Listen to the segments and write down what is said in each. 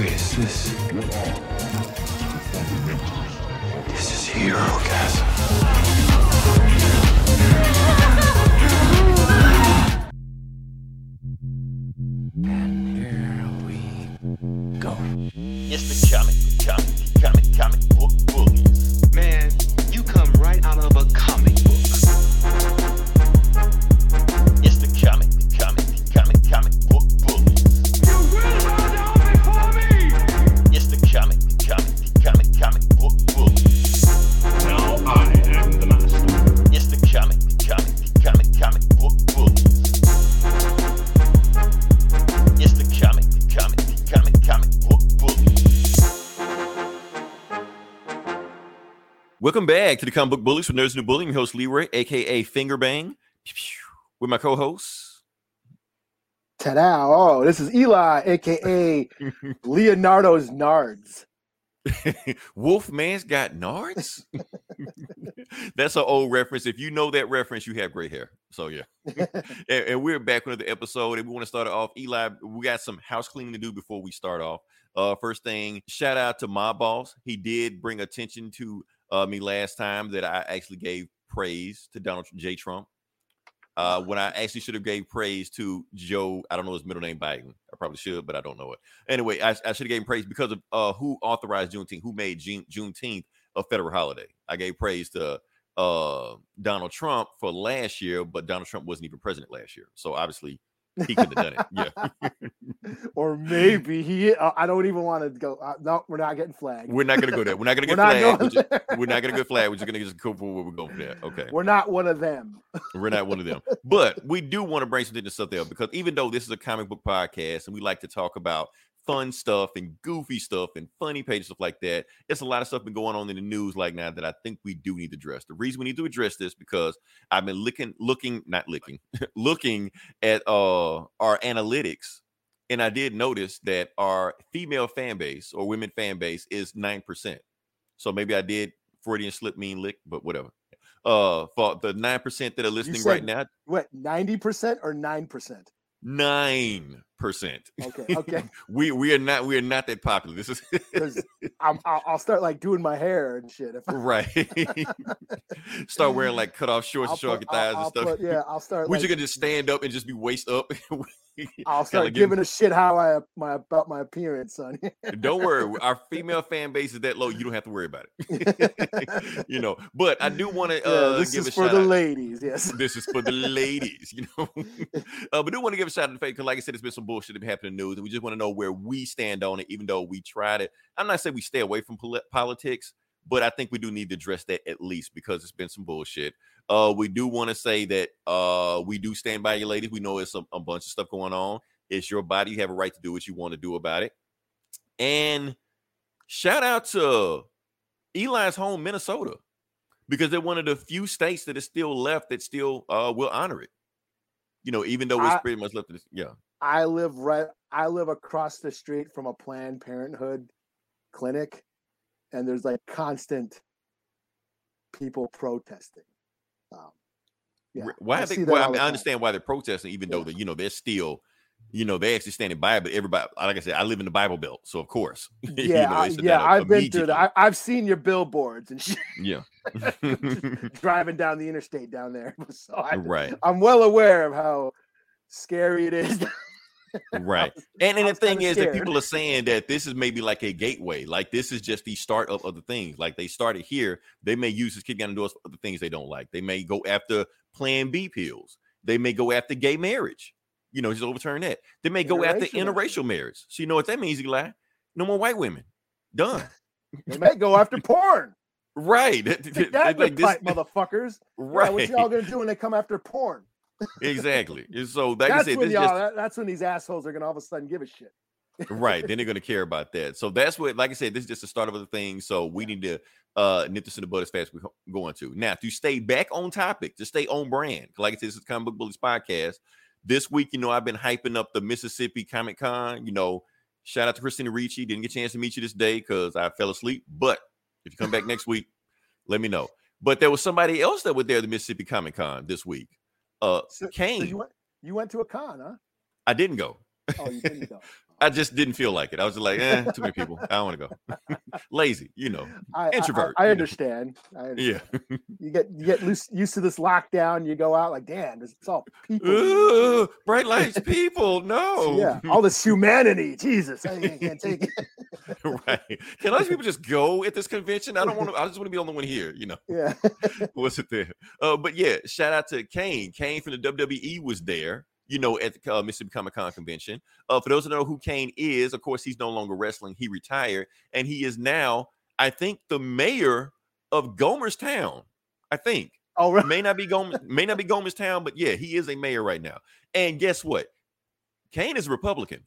Is this? This is hero gas. Back to the Comic Book Bullies for Nerds New Bullying. Your host Leroy, aka Fingerbang, with my co-hosts. Ta-da! Oh, this is Eli, aka Leonardo's Nards. Wolfman's got nards. That's an old reference. If you know that reference, you have gray hair. So yeah. and, and we're back with another episode, and we want to start it off. Eli, we got some house cleaning to do before we start off. Uh, first thing, shout out to my boss. He did bring attention to uh, me last time that I actually gave praise to Donald J. Trump. Uh, when I actually should have gave praise to Joe, I don't know his middle name Biden. I probably should, but I don't know it. Anyway, I, I should have gave praise because of uh, who authorized Juneteenth, who made June, Juneteenth a federal holiday. I gave praise to uh, Donald Trump for last year, but Donald Trump wasn't even president last year, so obviously he couldn't have done it. Yeah, or maybe he. Uh, I don't even want to go. Uh, no, we're not getting flagged. we're not gonna go there. We're not gonna We're get not flagged. We're, just- we're not gonna get flagged. We're just gonna just go for where we're going that. Okay. We're not one of them. We're not one of them. But we do want to bring something to stuff there because even though this is a comic book podcast and we like to talk about fun stuff and goofy stuff and funny pages, stuff like that, it's a lot of stuff been going on in the news like now that I think we do need to address. The reason we need to address this because I've been looking, looking, not looking, looking at uh our analytics. And I did notice that our female fan base or women fan base is 9%. So maybe I did Freudian slip mean lick, but whatever uh for the nine percent that are listening right said- now What? Ninety percent or nine percent? nine percent Okay. Okay. we we are not we are not that popular this is I'm, I'll, I'll start like doing my hair and shit. If I, right start wearing like cut off shorts and short thighs I'll- and stuff put- yeah, I'll start. we Like, just gonna just stand up and just be waist up I'll start giving a shit how I my about my appearance, son. don't worry our female fan base is that low you don't have to worry about it you know but i do want to Yeah, uh this give is for the out. ladies. Yes. this is for the ladies, you know. uh, but do want to give a shout out to Faith because, like I said, it's been some bullshit that happening in the news, and we just want to know where we stand on it, even though we tried it. I'm not saying we stay away from poli- politics, but I think we do need to address that at least because it's been some bullshit. Uh, we do want to say that uh, we do stand by you, ladies. We know it's a, a bunch of stuff going on. It's your body; you have a right to do what you want to do about it. And shout out to Eli's home, Minnesota because they're one of the few states that is still left that still uh will honor it. You know, even though it's I- pretty much left. To this, yeah, I live right. I live across the street from a Planned Parenthood clinic, and there's like constant people protesting. Um, yeah, why? I they, well, I, mean, I understand why they're protesting, even though Yeah. that you know they're still, you know, they actually standing by. But everybody, like I said, I live in the Bible Belt, so of course, you Yeah, know, I, yeah, I've been through that. I, I've seen your billboards and shit, yeah, driving down the interstate down there. So I, right, I'm well aware of how scary it is. Right. And, and the thing is that people are saying that this is maybe like a gateway, like this is just the start of other things. Like they started here, they may use this kick down the doors for other things they don't like. They may go after Plan B pills. They may go after gay marriage. You know, just overturn that. They may go after Interracial marriage. So you know what that means, Eli? No more white women. Done. they may go after porn. right. Take that, Like this- motherfuckers. Yeah, right. what y'all gonna do when they come after porn? Exactly. And so, like I that's said, when this y'all. just that- that's when these assholes are gonna all of a sudden give a shit. right then they're going to care about that so that's what like i said this is just the start of the thing so we need to uh nip this in the bud as fast as we're going to now to stay back on topic to stay on brand like i said this is comic book bullies podcast this week you know i've been hyping up the mississippi comic con you know shout out to christina ricci didn't get a chance to meet you this day because i fell asleep but if you come back next week let me know but there was somebody else that was there at the mississippi comic con this week uh So, so kane you went. You went to a con, huh? i didn't go Oh, you didn't go. I just didn't feel like it. I was like, eh, too many people. I don't want to go. Lazy, you know. I, I- I- Introvert, I, understand. I understand. Yeah. You get you get loose, used to this lockdown. You go out like, damn, it's all people. Ooh, bright lights, people. No. Yeah, all this humanity. Jesus, I I can't take it. right. Can other people just go at this convention? I don't want to. I just want to be the only one here. You know. Yeah. was it there? Uh, but yeah, shout out to Kane. Kane from the WWE was there, you know, at the uh, Mississippi Comic Con convention. Uh, for those who know who Kane is, of course, he's no longer wrestling. He retired, and he is now, I think, the mayor of Gomerstown. I think All right. may not be Gomer, may not be Gomerstown, but yeah, he is a mayor right now. And guess what? Kane is a Republican.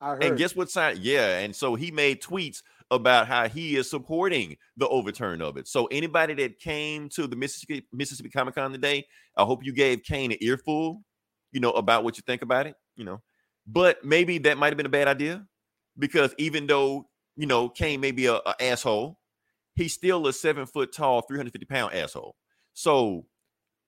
I heard. And guess what side? Yeah. And so he made tweets about how he is supporting the overturn of it. So anybody that came to the Mississippi Mississippi Comic Con today, I hope you gave Kane an earful, you know, about what you think about it, you know. But maybe that might have been a bad idea because even though you know Kane may be a, a asshole, he's still a seven foot tall, 350 pound asshole. So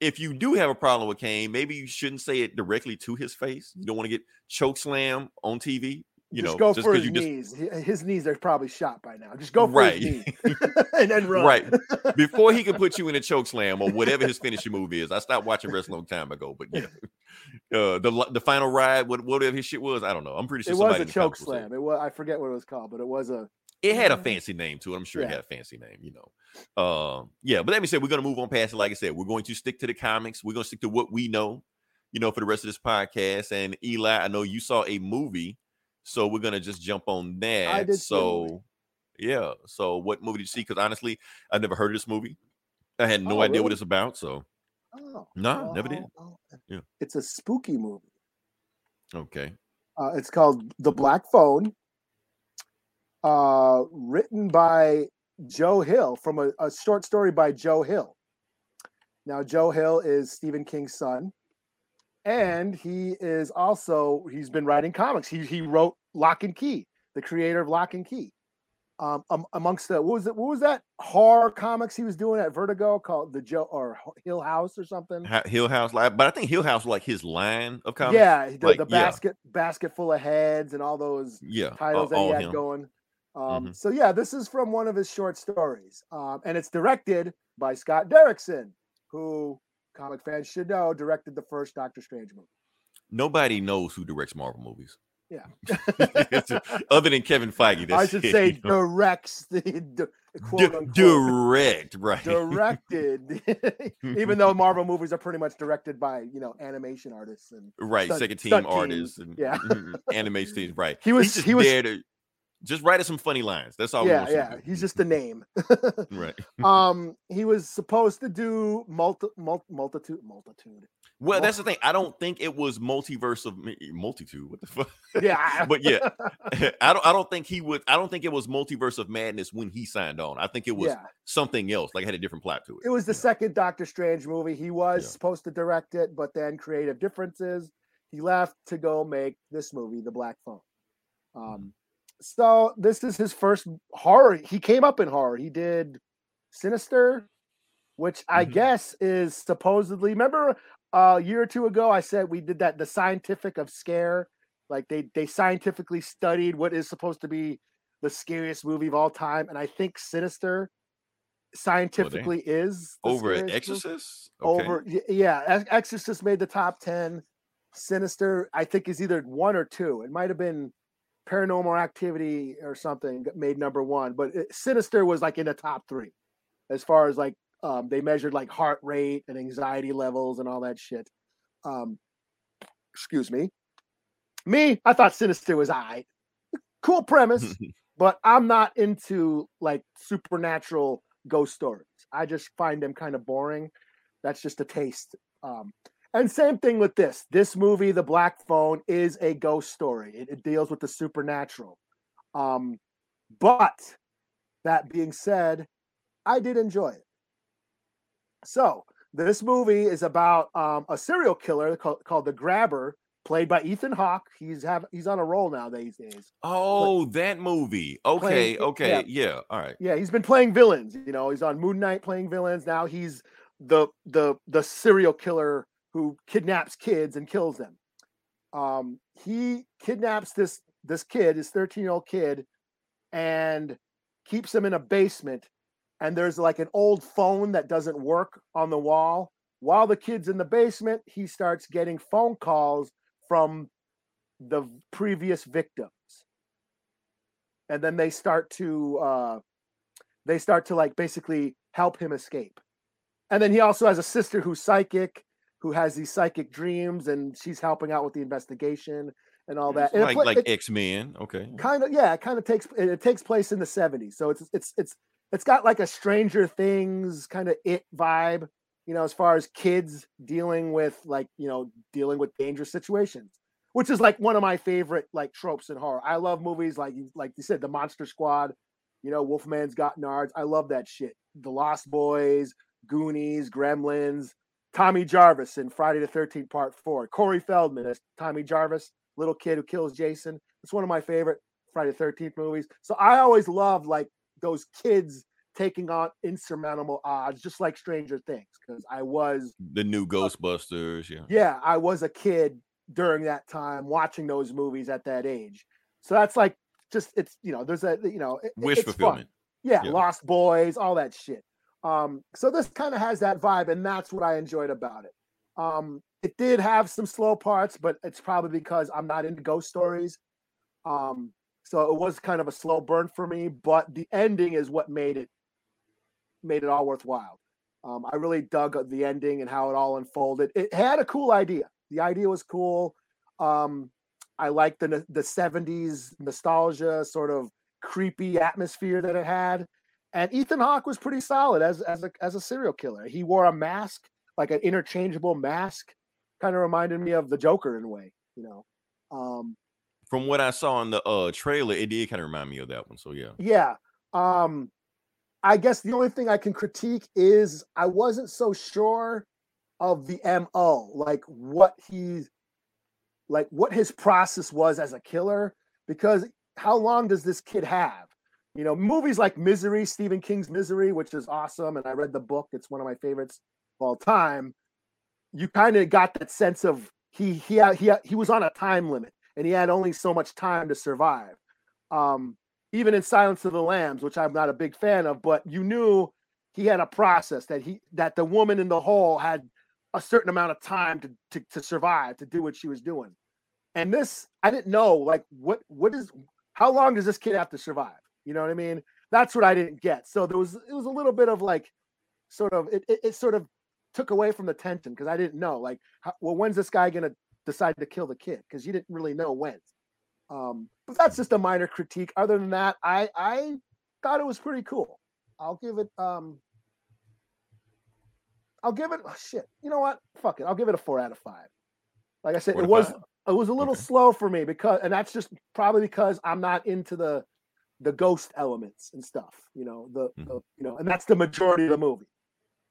if you do have a problem with Kane, maybe you shouldn't say it directly to his face. You don't want to get choke slam on TV. You just know, go just for his you just knees. Hi- His knees are probably shot by now. Just go for Right. his knees and then run. right before he can put you in a choke slam or whatever his finishing move is. I stopped watching wrestling a long time ago, but yeah, uh, the the final ride, what whatever his shit was, I don't know. I'm pretty sure It was a choke comments will say slam. It was. I forget what it was called, but it was a. It had a fancy name to it. I'm sure it had a fancy name, you know. Um, yeah, but let me say we're gonna move on past it. Like I said, we're going to stick to the comics. We're gonna stick to what we know, you know, for the rest of this podcast. And Eli, I know you saw a movie, so we're gonna just jump on that. so yeah. So what movie did you see? Because honestly, I've never heard of this movie. I had no Oh, idea what it's about. So Oh, no, never did. Yeah. It's a spooky movie. Okay. Uh, it's called The Black Phone. Uh, written by Joe Hill from a, a short story by Joe Hill. Now, Joe Hill is Stephen King's son, and he is also he's been writing comics. He he wrote Locke and Key, the creator of Locke and Key. Um, um, amongst the what was it? What was that horror comics he was doing at Vertigo called the Joe or Hill House or something? Ha- Hill House but I think Hill House was like his line of comics. Yeah, the, Like, the yeah. basket basket full of heads and all those yeah, uh, titles that all he had him. going. Um, Mhm. So yeah, this is from one of his short stories, um, and it's directed by Scott Derrickson, who comic fans should know directed the first Doctor Strange movie. Nobody knows who directs Marvel movies. Yeah. Other than Kevin Feige. I should it, say you know. directs the d- quote Di- unquote direct, right? directed, even though Marvel movies are pretty much directed by you know animation artists and right, stunt- second team artists teams. and Yeah. mhm, animation teams, right? He was- he was- there to just write us some funny lines. That's all. yeah, yeah, he's just a name. right. um, he was supposed to do multi, mul- multitude, multitude. Well, that's the thing. I don't think it was multiverse of multitude. What the fuck? Yeah, but yeah, I don't. I don't think he would. I don't think it was multiverse of madness when he signed on. I think it was yeah. something else. Like it had a different plot to it. It was the second Doctor Strange movie. He was Yeah. supposed to direct it, but then creative differences. He left to go make this movie, The Black Phone. Mm-hmm. Um, so this is his first horror. He came up in horror. He did Sinister, which I Mhm. guess is supposedly. Remember uh, a year or two ago, I said we did that. The scientific of scare, like they they scientifically studied what is supposed to be the scariest movie of all time, and I think Sinister scientifically is Over at. Exorcist. Okay. Over, yeah, Exorcist made the top ten. Sinister, I think, is either one or two. It might have been Paranormal Activity or something made number one, but it, Sinister was like in the top three as far as like um, they measured like heart rate and anxiety levels and all that shit. Um, excuse me. Me, I thought Sinister was I. Cool premise, but I'm not into like supernatural ghost stories. I just find them kind of boring. That's just a taste. Um, and same thing with this. This movie, The Black Phone, is a ghost story. It, it deals with the supernatural. Um, but that being said, I did enjoy it. So this movie is about um, a serial killer called, called the Grabber, played by Ethan Hawke. He's have he's on a roll now these days. oh, that movie. Okay. Playing- Okay. yeah. Yeah. All right. Yeah, he's been playing villains. You know, he's on Moon Knight playing villains. Now he's the the the serial killer who kidnaps kids and kills them. Um, he kidnaps this this kid, this 13 year old kid, and keeps him in a basement. And there's like an old phone that doesn't work on the wall. While the kid's in the basement, he starts getting phone calls from the previous victims. And then they start to uh they start to like basically help him escape. And then he also has a sister who's psychic, who has these psychic dreams, and she's helping out with the investigation and all that. And like pla- like it- X Men. Okay. kind of yeah it kind of takes it, it takes place in the 70s so it's it's it's it's got like a stranger things kind of it vibe you know as far as kids dealing with like you know dealing with dangerous situations which is like one of my favorite like tropes in horror i love movies like you like you said the monster squad you know wolfman's got nards i love that shit the lost boys goonies gremlins tommy jarvis in friday the 13th part 4 corey feldman as tommy jarvis little kid who kills jason it's one of my favorite Friday the 13th movies. So I always love like those kids taking on insurmountable odds, just like Stranger Things, because I was, The new Ghostbusters. Yeah. yeah, I was a kid during that time watching those movies at that age. So that's like just it's you know there's a you know it- Wish fulfillment. Yeah, Yeah. Lost Boys, all that shit. Um, so this kind of has that vibe, and that's what I enjoyed about it. Um, it did have some slow parts, but it's probably because I'm not into ghost stories. Um, so it was kind of a slow burn for me, but the ending is what made it made it all worthwhile. Um, I really dug the ending and how it all unfolded. It had a cool idea. The idea was cool. Um, I liked the the 70s nostalgia, sort of creepy atmosphere that it had. And Ethan Hawke was pretty solid as as a as a serial killer. He wore a mask, like an interchangeable mask, kind of reminded me of the Joker in a way, you know. Um, From what I saw in the uh trailer, it did kind of remind me of that one. So yeah. yeah. Um I guess the only thing I can critique is I wasn't so sure of the MO, like what he's like what his process was as a killer because how long does this kid have? You know, movies like Misery, Stephen King's Misery, which is awesome and I read the book, it's one of my favorites of all time. You kind of got that sense of he he had, he he was on a time limit and he had only so much time to survive. Um even in Silence of the Lambs, which I'm not a big fan of, but you knew he had a process that he that the woman in the hole had a certain amount of time to, to to survive to do what she was doing. And this, I didn't know like what what is how long does this kid have to survive? You know what I mean? That's what I didn't get. So there was it was a little bit of like sort of it it, it sort of took away from the tension because I didn't know like how, well when's this guy gonna decide to kill the kid because you didn't really know when. Um, but that's just a minor critique. Other than that, I I thought it was pretty cool. I'll give it um I'll give it oh, shit. You know what? Fuck it. I'll give it a four out of five. Like I said, Four it was five? it was a little Okay. slow for me because and that's just probably because I'm not into the the ghost elements and stuff, you know, the, Mhm. the you know, and that's the majority of the movie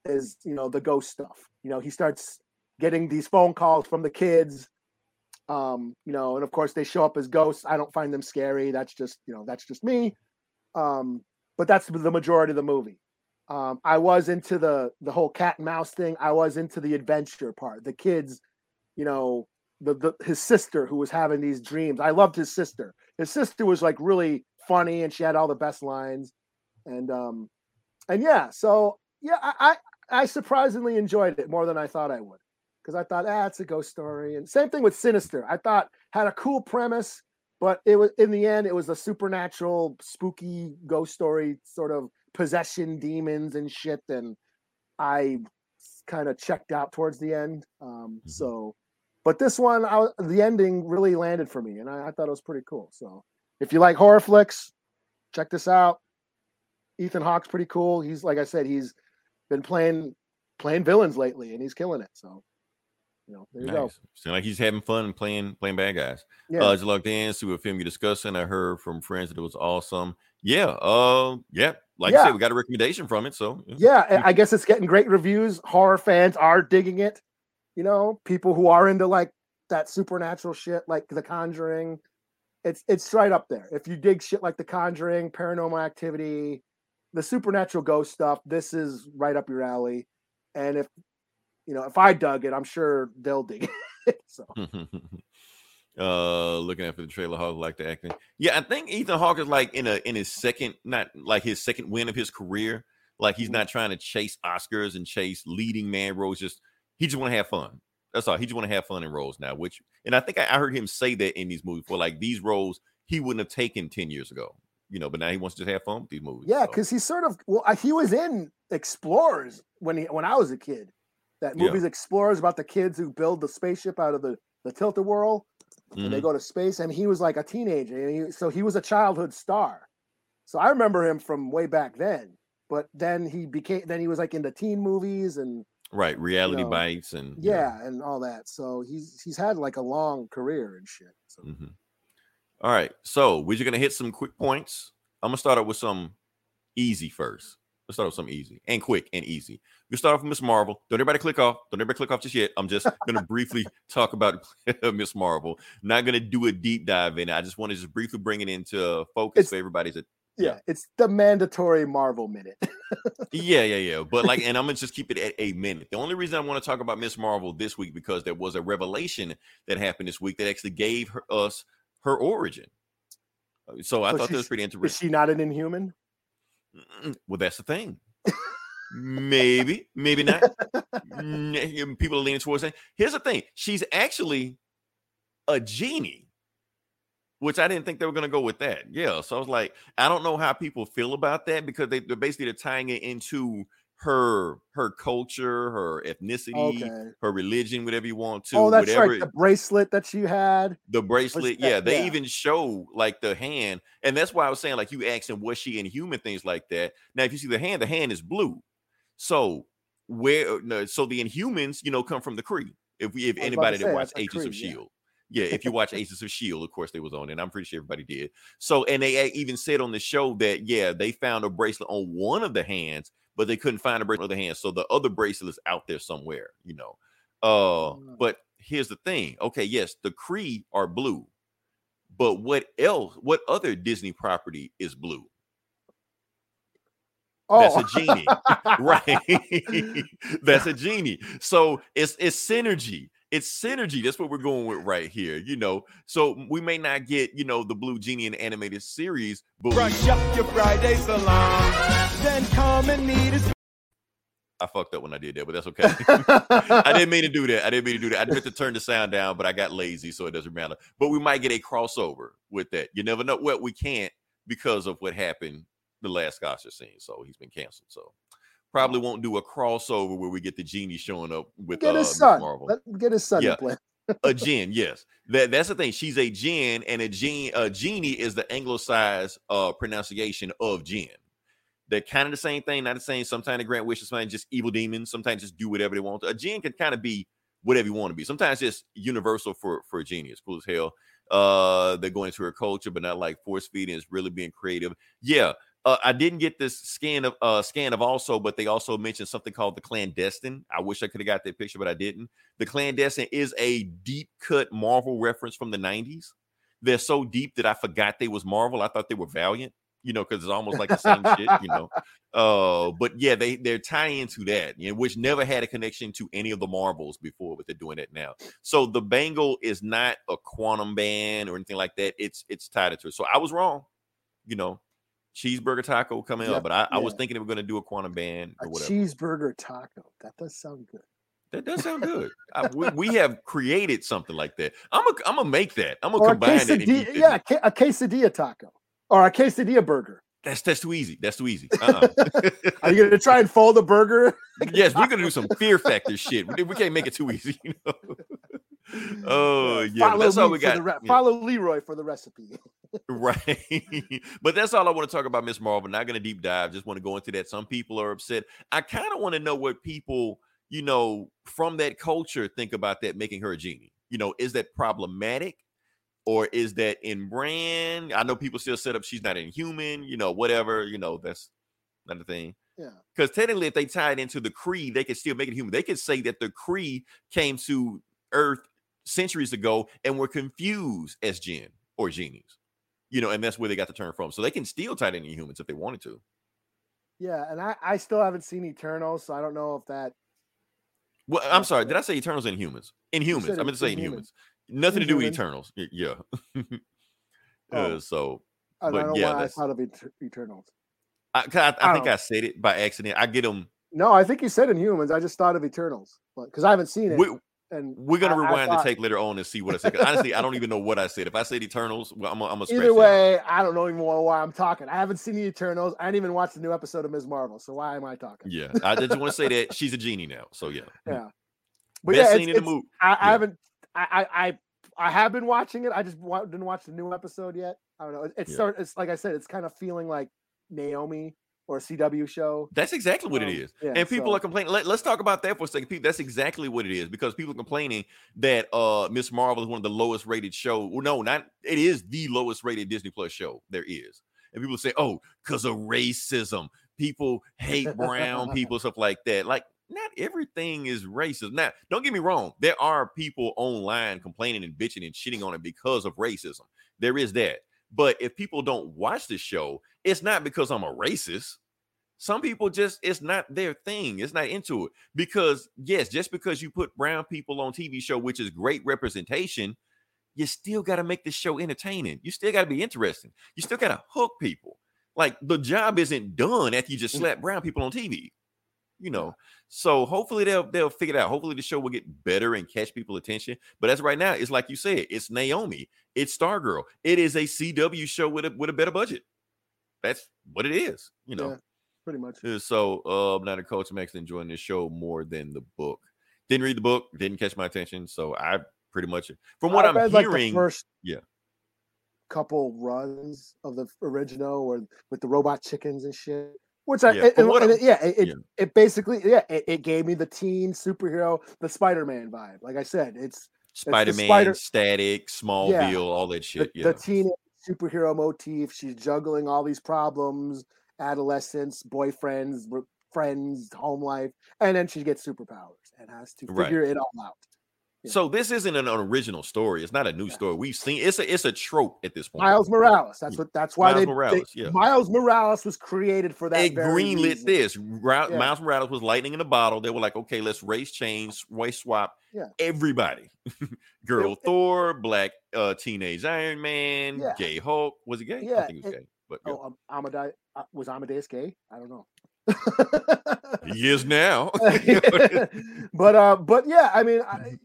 is you know the ghost stuff. You know, he starts getting these phone calls from the kids um you know and of course they show up as ghosts. I don't find them scary. That's just you know that's just me. Um but that's the majority of the movie. Um i was into the the whole cat and mouse thing. I was into the adventure part the kids you know the, the his sister who was having these dreams. I loved his sister. His sister was like really funny and she had all the best lines and um and yeah so yeah i i, I surprisingly enjoyed it more than i thought i would because I thought, ah, it's a ghost story. And same thing with Sinister. I thought had a cool premise, but it was in the end, it was a supernatural, spooky ghost story, sort of possession demons and shit. And I kind of checked out towards the end. Um, Mhm. So, but this one, I, the ending really landed for me, and I, I thought it was pretty cool. So, if you like horror flicks, check this out. Ethan Hawke's pretty cool. He's like I said, he's been playing playing villains lately, and he's killing it. So, you know, there you go. Nice. Sound like he's having fun and playing playing bad guys. Yeah, Uh, you logged in, see what film you're discussing. I heard from friends that it was awesome. Yeah, uh, yeah. Like Yeah. said, we got a recommendation from it. So yeah. I- I guess it's getting great reviews. Horror fans are digging it. You know, people who are into like that supernatural shit, like The Conjuring. It's it's right up there. If you dig shit like The Conjuring, Paranormal Activity, the supernatural ghost stuff, this is right up your alley. And if you know, if I dug it, I'm sure they'll dig it. so Uh, looking after the trailer, Hawk like the acting. Yeah, I think Ethan Hawke is like in a in his second, not like his second win of his career. Like he's Mhm. not trying to chase Oscars and chase leading man roles. Just he just want to have fun. That's all. He just want to have fun in roles now. Which, and I think I, I heard him say that in these movies for like these roles he wouldn't have taken ten years ago. You know, but now he wants to just have fun with these movies. Yeah, so. because he's sort of well, he was in Explorers when he when I was a kid. That Yeah. movie's Explorers about the kids who build the spaceship out of the the tilt a whirl and they Mhm. go to space. And he was like a teenager, and he, so he was a childhood star. So I remember him from way back then. But then he became then he was like into teen movies and right, reality know, bites and you know, yeah and all that. So he's he's had like a long career and shit. So Mhm. All right. So we're just gonna hit some quick points. I'm gonna start out with some easy first. Let's start with some easy and quick and easy. We start off with Miss Marvel. Don't everybody click off. Don't everybody click off just yet. I'm just gonna briefly talk about Miss Marvel. Not gonna do a deep dive in. it. I just want to just briefly bring it into focus It's- for everybody's. Yeah, it's the mandatory Marvel minute. Yeah, yeah, yeah. But like, and I'm gonna just keep it at a minute. The only reason I want to talk about Miss Marvel this week because there was a revelation that happened this week that actually gave her, us her origin. Uh, So I So thought that was pretty interesting. Is she not an Inhuman? Well, that's the thing. maybe, maybe not. People are leaning towards that. Here's the thing: she's actually a genie, which I didn't think they were going to go with that. Yeah, so I was like, I don't know how people feel about that because they, they're basically they're tying it into her her culture, her ethnicity, Okay. her religion, whatever you want to. Oh, that's whatever right. The bracelet that she had. the bracelet that? yeah they Yeah. even show like the hand and that's why i was saying like you asking was she inhuman things like that now if you see the hand the hand is blue so where uh, no, so the inhumans you know come from the Kree. if we if I was about to anybody that watched agents of shield yeah if you watch Aces of shield of course they was on it and i'm pretty sure everybody did. So and they even said on the show that yeah they found a bracelet on one of the hands but they couldn't find a bracelet on the hand so the other bracelet is out there somewhere you know. Uh Mm. but here's the thing okay yes the Kree are blue but what else what other disney property is blue? Oh, That's a genie. right? That's a genie. So it's it's synergy it's synergy that's what we're going with right here you know so we may not get you know the blue genie and animated series but Brush up your Friday salon, then come and meet us. i fucked up when i did that but that's okay I didn't mean to do that. I didn't mean to do that. I meant to turn the sound down, but I got lazy, so it doesn't matter. But we might get a crossover with that. You never know. Well, we can't because of what happened the last Oscar scene. So he's been canceled. So probably won't do a crossover where we get the genie showing up with get uh, his Miss son. Marvel. Let, get his son Yeah. to play. a Jinn, yes. That that's the thing. She's a Jinn, and a Jinn, a genie is the anglicized uh pronunciation of Jinn. They're kind of the same thing, not the same. Sometimes they grant wishes, sometimes just evil demons, sometimes just do whatever they want. A Jinn can kind of be whatever you want to be. Sometimes just universal for for a genie. It's cool as hell. Uh, they're going into her culture, but not like force feeding. It's really being creative. Yeah. Uh, I didn't get this scan of uh scan of also, but they also mentioned something called the clandestine. I wish I could have got that picture, but I didn't. The clandestine is a deep cut Marvel reference from the 90s. They're so deep that I forgot they was Marvel. I thought they were Valiant, you know, because it's almost like the same shit, you know. Uh, but yeah, they they're tying into that, you know, which never had a connection to any of the Marvels before, but they're doing it now. So the bangle is not a quantum band or anything like that. It's it's tied into it. So I was wrong, you know. Cheeseburger taco coming Yeah, up, but I, I was thinking they were going to do a quantum band A whatever. cheeseburger taco. That does sound good. That does sound good. I, we, we have created something like that. I'm gonna I'm gonna make that. I'm gonna combine it. and eat quesadilla. it. Yeah, a quesadilla taco or a quesadilla burger. That's that's too easy. That's too easy. Uh-uh. Are you gonna try and fold a burger? yes, we're gonna do some fear factor shit. We, we can't make it too easy. You know? Oh yeah, Follow that's all we got. the re- Yeah, Follow Leroy for the recipe. right, but that's all I want to talk about, Miss Marvel. Not gonna deep dive. Just want to go into that. Some people are upset. I kind of want to know what people, you know, from that culture think about that making her a genie. You know, is that problematic? or is that in brand? I know people still set up she's not inhuman, you know, whatever, you know, that's another thing. Yeah. Because technically, if they tie it into the Kree, they could still make it human. They could say that the Kree came to Earth centuries ago and were confused as jinn or genies, you know, and that's where they got the term from. So they can still tie it into humans if they wanted to. Yeah, and I, I still haven't seen Eternals, so I don't know if that Well, I'm sorry, did I say Eternals and humans? In humans, I meant to say Inhumans. Inhumans. Nothing to do with Eternals. Yeah. Oh. uh, so I But don't know yeah, why I thought of Eternals. I, I, I I think don't- I said it by accident. I get them. No, I think you said in humans. I just thought of Eternals, because I haven't seen it. We, and we're gonna I- I rewind thought- the tape later on and see what I said. honestly, I don't even know what I said. If I said Eternals, well, I'm gonna I'm Either way, I don't know even why I'm talking. I haven't seen the Eternals. I didn't even watch the new episode of Ms. Marvel. So why am I talking? Yeah, I just want to say that she's a genie now. So yeah, Yeah. But best yeah, scene in the movie. I, I haven't. I, I I I have been watching it. I just didn't watch the new episode yet. I don't know. It, it's Yeah. start. It's like I said. It's kind of feeling like Naomi or a CW show. That's exactly what it Um, is. yeah, and people so- are complaining. Let, us talk about that for a second. People, that's exactly what it is because people are complaining that uh Miss Marvel is one of the lowest rated show. Well, no, not it is the lowest rated Disney Plus show there is. And people say, "Oh, because of racism, people hate brown people, stuff like that." Like, not everything is racist. Now, don't get me wrong. There are people online complaining and bitching and shitting on it because of racism. There is that. But if people don't watch the show, it's not because I'm a racist. Some people just it's not their thing. It's not into it because yes, just because you put brown people on TV show, which is great representation, you still got to make the show entertaining. You still got to be interesting. You still got to hook people. Like the job isn't done after you just mm. slap brown people on TV. You know, so hopefully they'll they'll figure it out. Hopefully the show will get better and catch people attention. But as right now, it's like you said, it's Naomi, it's Stargirl. It is a CW show with a with a better budget. That's what it is. You know. Yeah, pretty much. Uh, So, uh, now the coach, I'm enjoying this show more than the book. Didn't read the book, didn't catch my attention. So, I pretty much, from what I I'm read, like, hearing, first yeah. couple runs of the original, or with the robot chickens and shit. Which I, Yeah, it, it- yeah, it, yeah. it basically, yeah, it, it gave me the teen superhero, the Spider-Man vibe. Like I said, it's Spider Man, Spider- Static, Smallville, all that the, shit. the yeah. teen superhero motif. She's juggling all these problems, adolescence, boyfriends, friends, home life, and then she gets superpowers and has to Right. figure it all out. Yeah. So this isn't an original story. It's not a new Yeah. story. We've seen it's a it's a trope at this point. Miles Morales. That's Yeah. what. That's why Miles they, Morales, they- yeah. Miles Morales was created for that. It very greenlit reason. this. Ra- Yeah. Miles Morales was lightning in a bottle. They were like, okay, let's race change, race swap Yeah. everybody. Girl It- Thor, black uh teenage Iron Man, gay Hulk. Was he gay? Yeah, I think he was it- gay. But. Oh, um, Amadeus uh, was Amadeus gay? I don't know. he is now. but uh, but yeah, I mean, I,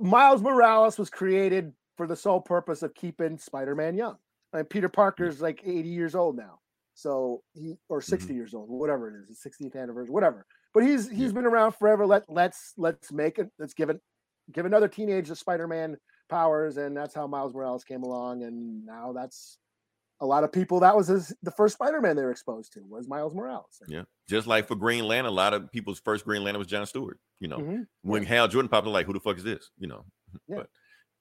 Miles Morales was created for the sole purpose of keeping Spider-Man young. And Peter Parker's like 80 years old now, so he or 60 Mm-hmm. years old, whatever it is, his 60th anniversary, whatever. But he's he's been around forever. Let let's let's make it. Let's give it give another teenager Spider-Man powers, and that's how Miles Morales came along. And now that's a lot of people. That was his, the first Spider-Man they were exposed to was Miles Morales. yeah. Just like for Green Lantern, a lot of people's first Green Lantern was John Stewart. You know, Mhm. when Hal Jordan popped in, like, who the fuck is this? You know. Yeah. But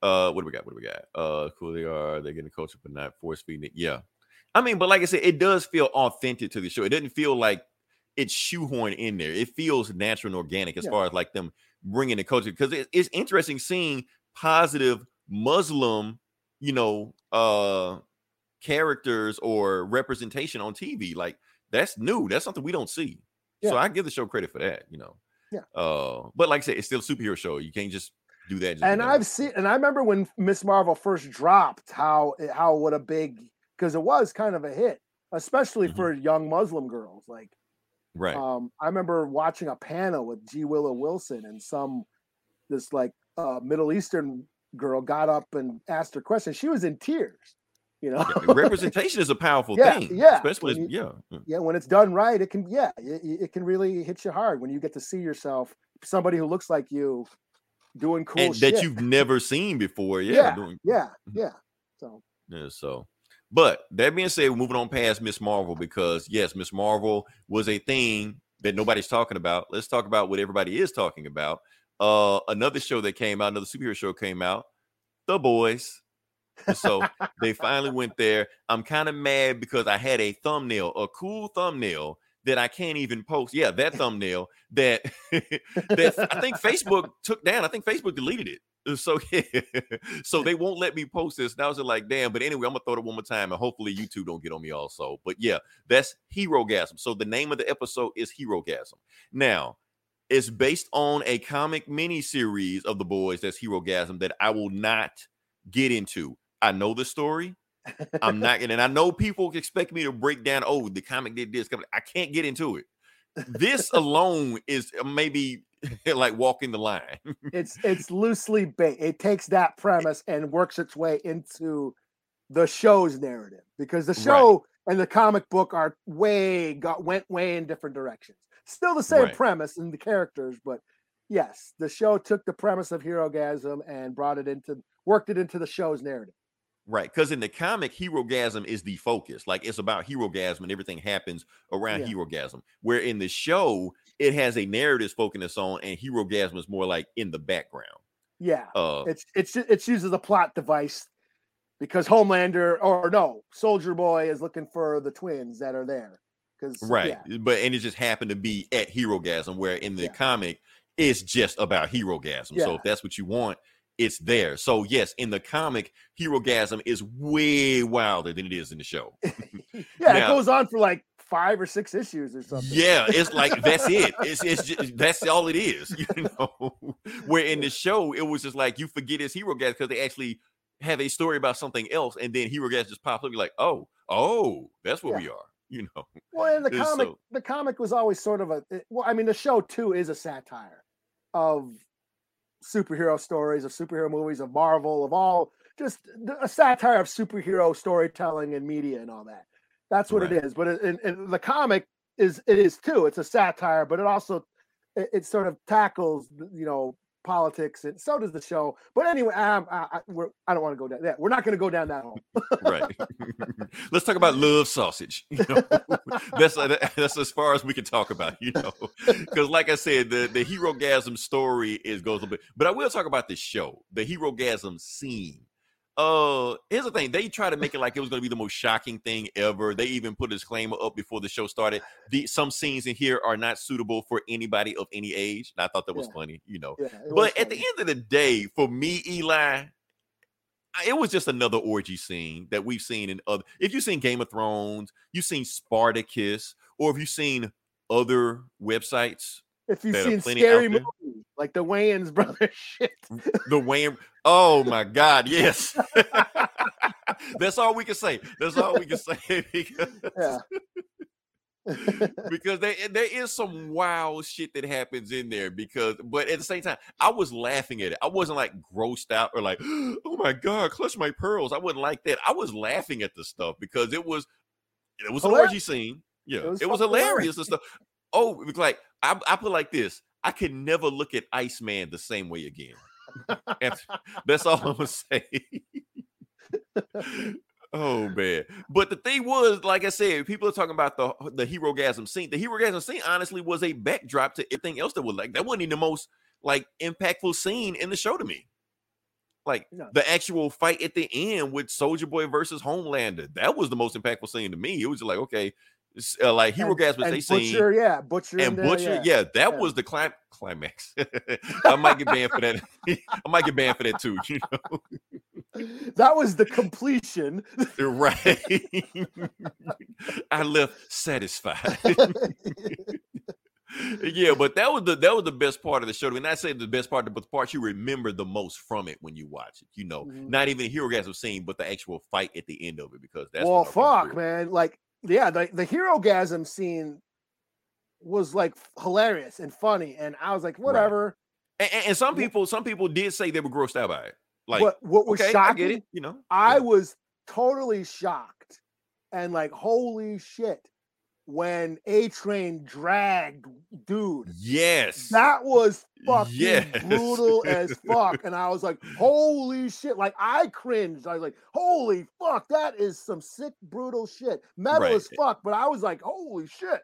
uh what do we got? What do we got? Uh cool they are, they're getting coached but not force feeding it. Yeah. I mean, but like I said, it does feel authentic to the show. It doesn't feel like it's shoehorned in there. It feels natural and organic as Yeah. far as like them bringing the culture because it, it's interesting seeing positive Muslim, you know, uh characters or representation on TV. Like that's new. That's something we don't see. So I give the show credit for that, you know. Yeah. Uh, but like I said, it's still a superhero show. You can't just do that. just and. I've seen, and I remember when Miss Marvel first dropped, how it- how what a big because it was kind of a hit, especially Mhm. for young Muslim girls. Like, right. um, I remember watching a panel with G. Willow Wilson and some this like uh, Middle Eastern girl got up and asked her question. She was in tears, you know. Yeah, representation is a powerful Yeah, thing. yeah. Especially When yeah. yeah, when it's done right, it can yeah, it, it can really hit you hard when you get to see yourself somebody who looks like you doing cool and shit. that you've never seen before. Yeah. yeah, doing- yeah, Mhm. yeah. So Yeah, so, but that being said, we're moving on past Miss Marvel because yes, Miss Marvel was a thing that nobody's talking about. Let's talk about what everybody is talking about. Uh, another show that came out, another superhero show came out, The Boys. So they finally went there. I'm kind of mad because I had a thumbnail, a cool thumbnail that I can't even post. Yeah, that thumbnail that that I think Facebook took down. I think Facebook deleted it. Uh, So yeah, so they won't let me post this. Now I was like, damn. But anyway, I'm gonna throw it one more time, and hopefully YouTube don't get on me also. But yeah, that's Hero Gasm. So the name of the episode is Hero Gasm. Now, It's based on a comic mini series of the boys that's Hero Gasm that I will not get into. I know the story. I'm not gonna, and I know people expect me to break down. Oh, the comic did this. I can't get into it. This alone is uh, maybe like walking the line. it's it's loosely based. It takes that premise and works its way into the show's narrative because the show and the comic book are way got went way in different directions. Still the same Right. premise and the characters, but yes, the show took the premise of Hero Gasm and brought it into worked it into the show's narrative. Right, because in the comic, Hero Gasm is the focus. Like it's about Hero Gasm and everything happens around Yeah. Hero Gasm. Where in the show, it has a narrative focus on, and Hero Gasm is more like in the background. Yeah. Uh, It's it's it's used as a plot device because Homelander or no, Soldier Boy is looking for the twins that are there. Because right, but and it just happened to be at Hero Gasm, where in the Yeah. comic, it's just about Hero Gasm. So if that's what you want, it's there. So yes, in the comic, Hero Gasm is way wilder than it is in the show. yeah, Now- it goes on for like five or six issues or something. Yeah, it's like that's it. It's it's just, that's all it is, you know. Where in the show, it was just like you forget his hero gas because they actually have a story about something else, and then hero gas just pops up. You're like, oh, oh, that's what Yeah. we are, you know. Well, in the comic, so- the comic was always sort of a. Well, I mean, the show too is a satire of superhero stories, of superhero movies, of Marvel, of all just a satire of superhero storytelling and media and all that. That's what Right. it is. But it, in, the comic is it is too. It's a satire, but it also it, it sort of tackles you know politics and so does the show. But anyway, I, I, I, we're, I don't want to go down that. We're not going to go down that hole. right. Let's talk about love sausage. You know, that's uh, that's as far as we can talk about. You know, because like I said, the the hero gasm story is goes a bit, but I will talk about the show, the hero gasm scene. Uh, here's the thing: they try to make it like it was going to be the most shocking thing ever. They even put a disclaimer up before the show started. The some scenes in here are not suitable for anybody of any age. And I thought that was Yeah. funny. You know, Yeah, but at the end of the day, for me, Eli, it was just another orgy scene that we've seen in other. If you've seen Game of Thrones, you've seen Spartacus, or if you've seen other websites, if you've seen scary movies like the Wayans brothers shit. the Wayne. Oh my God, yes. That's all we can say. That's all we can say because, Yeah. because there, eh, there is some wild shit that happens in there. Because, but at the same time, I was laughing at it. I wasn't like grossed out or like, oh my God, clutch my pearls. I wasn't like that. I was laughing at the stuff because it was, it was an orgy scene. Yeah, It was it was hilarious hilarious. and stuff. Oh, like I, I put like this. I can never look at Iceman the same way again. That's all I'm gonna say. oh man. But the thing was, like I said, people are talking about the the hero gasm scene. The hero gasm scene honestly was a backdrop to everything else that was like that wasn't even the most like impactful scene in the show to me. Like No. the actual fight at the end with Soldier Boy versus Homelander. That was the most impactful scene to me. It was just like, okay, uh, like hero and, gasm and they seen Butcher, yeah, Butcher and there, Butcher, yeah, that yeah. was the clim- climax. I might get banned for that. I might get banned for that too. You know, That was the completion. right? I left satisfied. yeah, but that was the that was the best part of the show. And I say the best part, but the part you remember the most from it when you watch it. You know, Mhm. not even hero gas gasm scene, but the actual fight at the end of it because that's well, I fuck, man. Like, yeah, the, the hero gasm scene was like hilarious and funny. And I was like, whatever. And, and- and some people, some people did say they were grossed out by it. Like, what what was okay, shocking, it. You know, I Yeah. was totally shocked and like, holy shit, when A Train dragged dude. Yes. That was fucking Yes. brutal as fuck. And I was like, holy shit. Like I cringed. I was like, holy fuck, that is some sick, brutal shit. Metal Right. as fuck. But I was like, holy shit.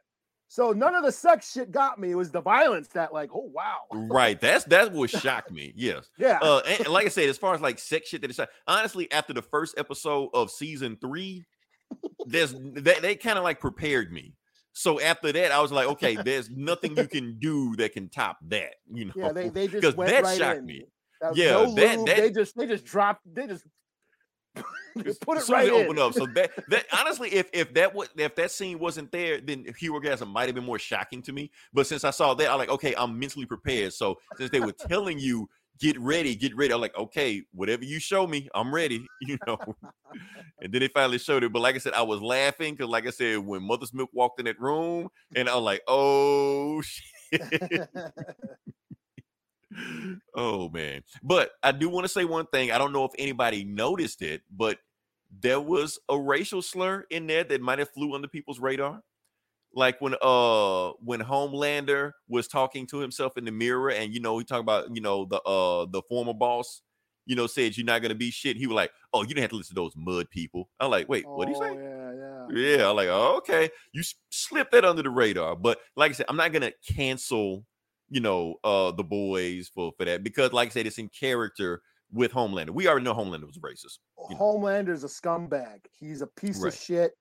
So none of the sex shit got me. It was the violence that, like, oh wow. right. That's that's what shocked me. Yes. Yeah. Uh, and, and like I said, as far as like sex shit that is honestly, after the first episode of season three, there's that they kind of like prepared me. So after that, I was like, okay, there's nothing you can do that can top that. You know, yeah, they, they just 'cause went that right shocked in. me. That Yeah, no that- lube, that- they just they just dropped they just They As put it as right they open up. So that that honestly, if if that was if that scene wasn't there, then Hero Gasm might have been more shocking to me. But since I saw that, I'm like, okay, I'm mentally prepared. So since they were telling you get ready, get ready, I'm like, okay, whatever you show me, I'm ready. You know. and then they finally showed it. But like I said, I was laughing because, like I said, when Mother's Milk walked in that room, and I'm like, oh shit. oh man. But I do want to say one thing. I don't know if anybody noticed it, but there was a racial slur in there that might have flew under people's radar. Like when uh when Homelander was talking to himself in the mirror and you know he talked about you know the uh the former boss you know said you're not gonna be shit. He was like, Oh, you didn't have to listen to those mud people. I'm like, wait, what do you Oh, say? Yeah, yeah. Yeah, I'm like, oh, okay, you s- slipped that under the radar. But like I said, I'm not gonna cancel, you know, uh the boys for for that because, like I said, it's in character with Homelander. We already know Homelander was racist. you know. Homelander's a scumbag. He's a piece Right. of shit,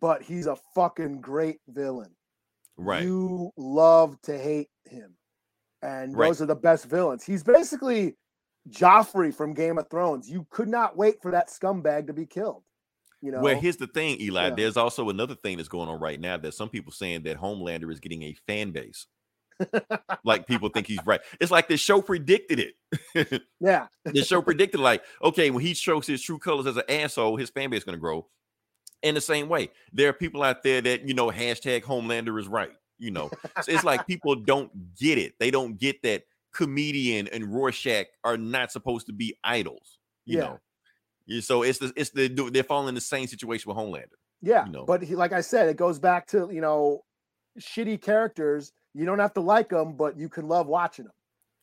but he's a fucking great villain. Right. You love to hate him. And Right. those are the best villains. He's basically Joffrey from Game of Thrones. You could not wait for that scumbag to be killed. You know, Well, here's the thing, Eli. Yeah. There's also another thing that's going on right now that some people saying that Homelander is getting a fan base. like people think he's right. It's like the show predicted it. yeah, the show predicted like okay when he shows his true colors as an asshole his fan base is going to grow in the same way there are people out there that you know hashtag homelander is right you know so it's like people don't get it they don't get that comedian and rorschach are not supposed to be idols you Yeah. know so it's the it's the they're falling in the same situation with homelander yeah. you know. But he, like I said, it goes back to you know, shitty characters. You don't have to like them, but you can love watching them.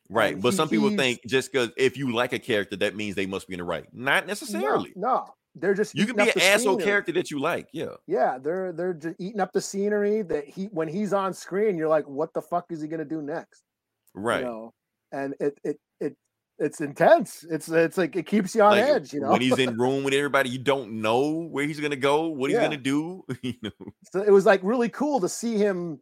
right And but he- some people think just because if you like a character that means they must be in the right not necessarily No, no. They're just you can be an asshole scenery. character that you like yeah Yeah, they're they're just eating up the scenery. That he when he's on screen, you're like, what the fuck is he gonna do next? right You know, and it it it it's intense. It's it's like it keeps you on Like, edge. You know, when he's in room with everybody, you don't know where he's gonna go, what he's Yeah. gonna do. you know, so it was like really cool to see him.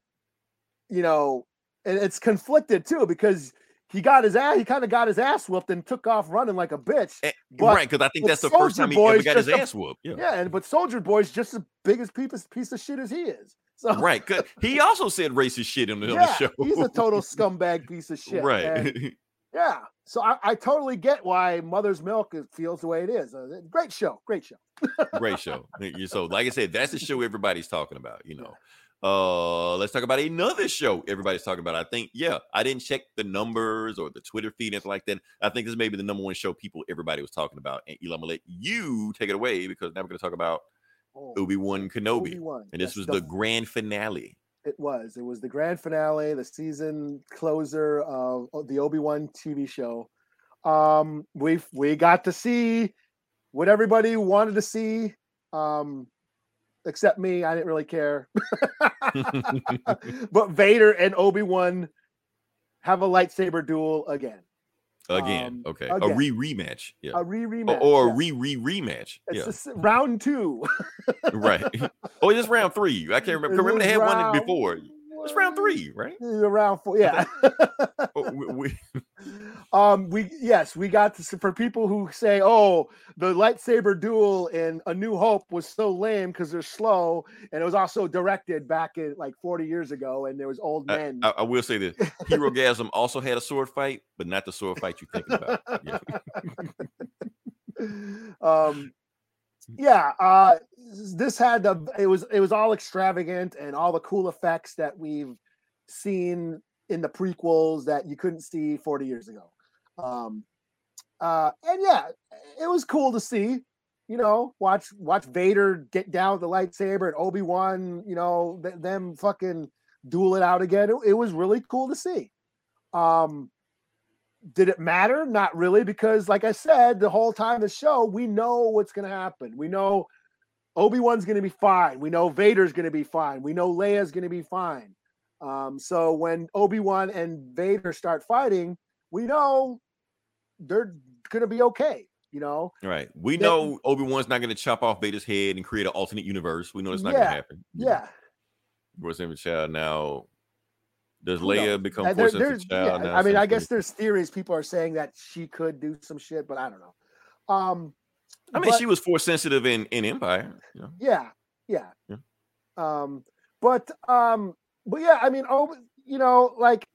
You know, and it's conflicted too because he got his ass. He kind of got his ass whooped and took off running like a bitch. Eh, But right? Because I think that's the first Soulja time he ever got his a- ass whooped. Yeah, Yeah, and but Soldier Boy's just as big as piece piece of shit as he is. So right. he also said racist shit on the, on the show. he's a total scumbag piece of shit. right. and- Yeah, so I, I totally get why Mother's Milk feels the way it is. Uh, great show, great show. Great show. So, like I said, that's the show everybody's talking about. You know. Uh, let's talk about another show everybody's talking about. I think, yeah, I didn't check the numbers or the Twitter feed, anything like that. I think this may be the number one show people everybody was talking about. And Eli, I'm gonna let you take it away because now we're gonna talk about Oh, Obi Wan Kenobi. Obi-Wan. and this was the the grand finale. It was. It was the grand finale, the season closer of of the Obi Wan TV show. Um, we we got to see what everybody wanted to see. Um, except me, I didn't really care. but Vader and Obi Wan have a lightsaber duel again. again, Um, okay, again. a re rematch, yeah, A re or, rematch. or a re re rematch, It's yeah, round two. right. oh, it's round three. I can't remember. Remember they had one before. It's round three, right? Round four, yeah. Oh, we, um we yes we got to for people who say oh the lightsaber duel in a new hope was so lame because they're slow and it was also directed back in like 40 years ago and there was old I, men I, I will say this: Herogasm also had a sword fight, but not the sword fight you're thinking about. Yeah. um yeah uh this had the it was it was all extravagant and all the cool effects that we've seen in the prequels that you couldn't see 40 years ago. Um uh and yeah it was cool to see you know watch watch vader get down with the lightsaber and obi-wan you know th- them fucking duel it out again. It, it was really cool to see. Um did it matter? Not really, because like I said, the whole time the show, we know what's going to happen. We know Obi Wan's going to be fine. We know Vader's going to be fine. We know Leia's going to be fine. Um, so when Obi Wan and Vader start fighting, we know they're going to be okay. You know, Right. We know Obi Wan's not going to chop off Vader's head and create an alternate universe. We know it's not going to happen. yeah. Sensitive Child now. Does Leia knows? become Uh, there- Force there's- Child yeah? I mean, I guess there's theories. People are saying that she could do some shit, but I don't know. Um, I mean, but- she was force sensitive in in Empire. You know? Yeah, yeah. Yeah. Um, but um, but yeah, I mean, oh, you know, like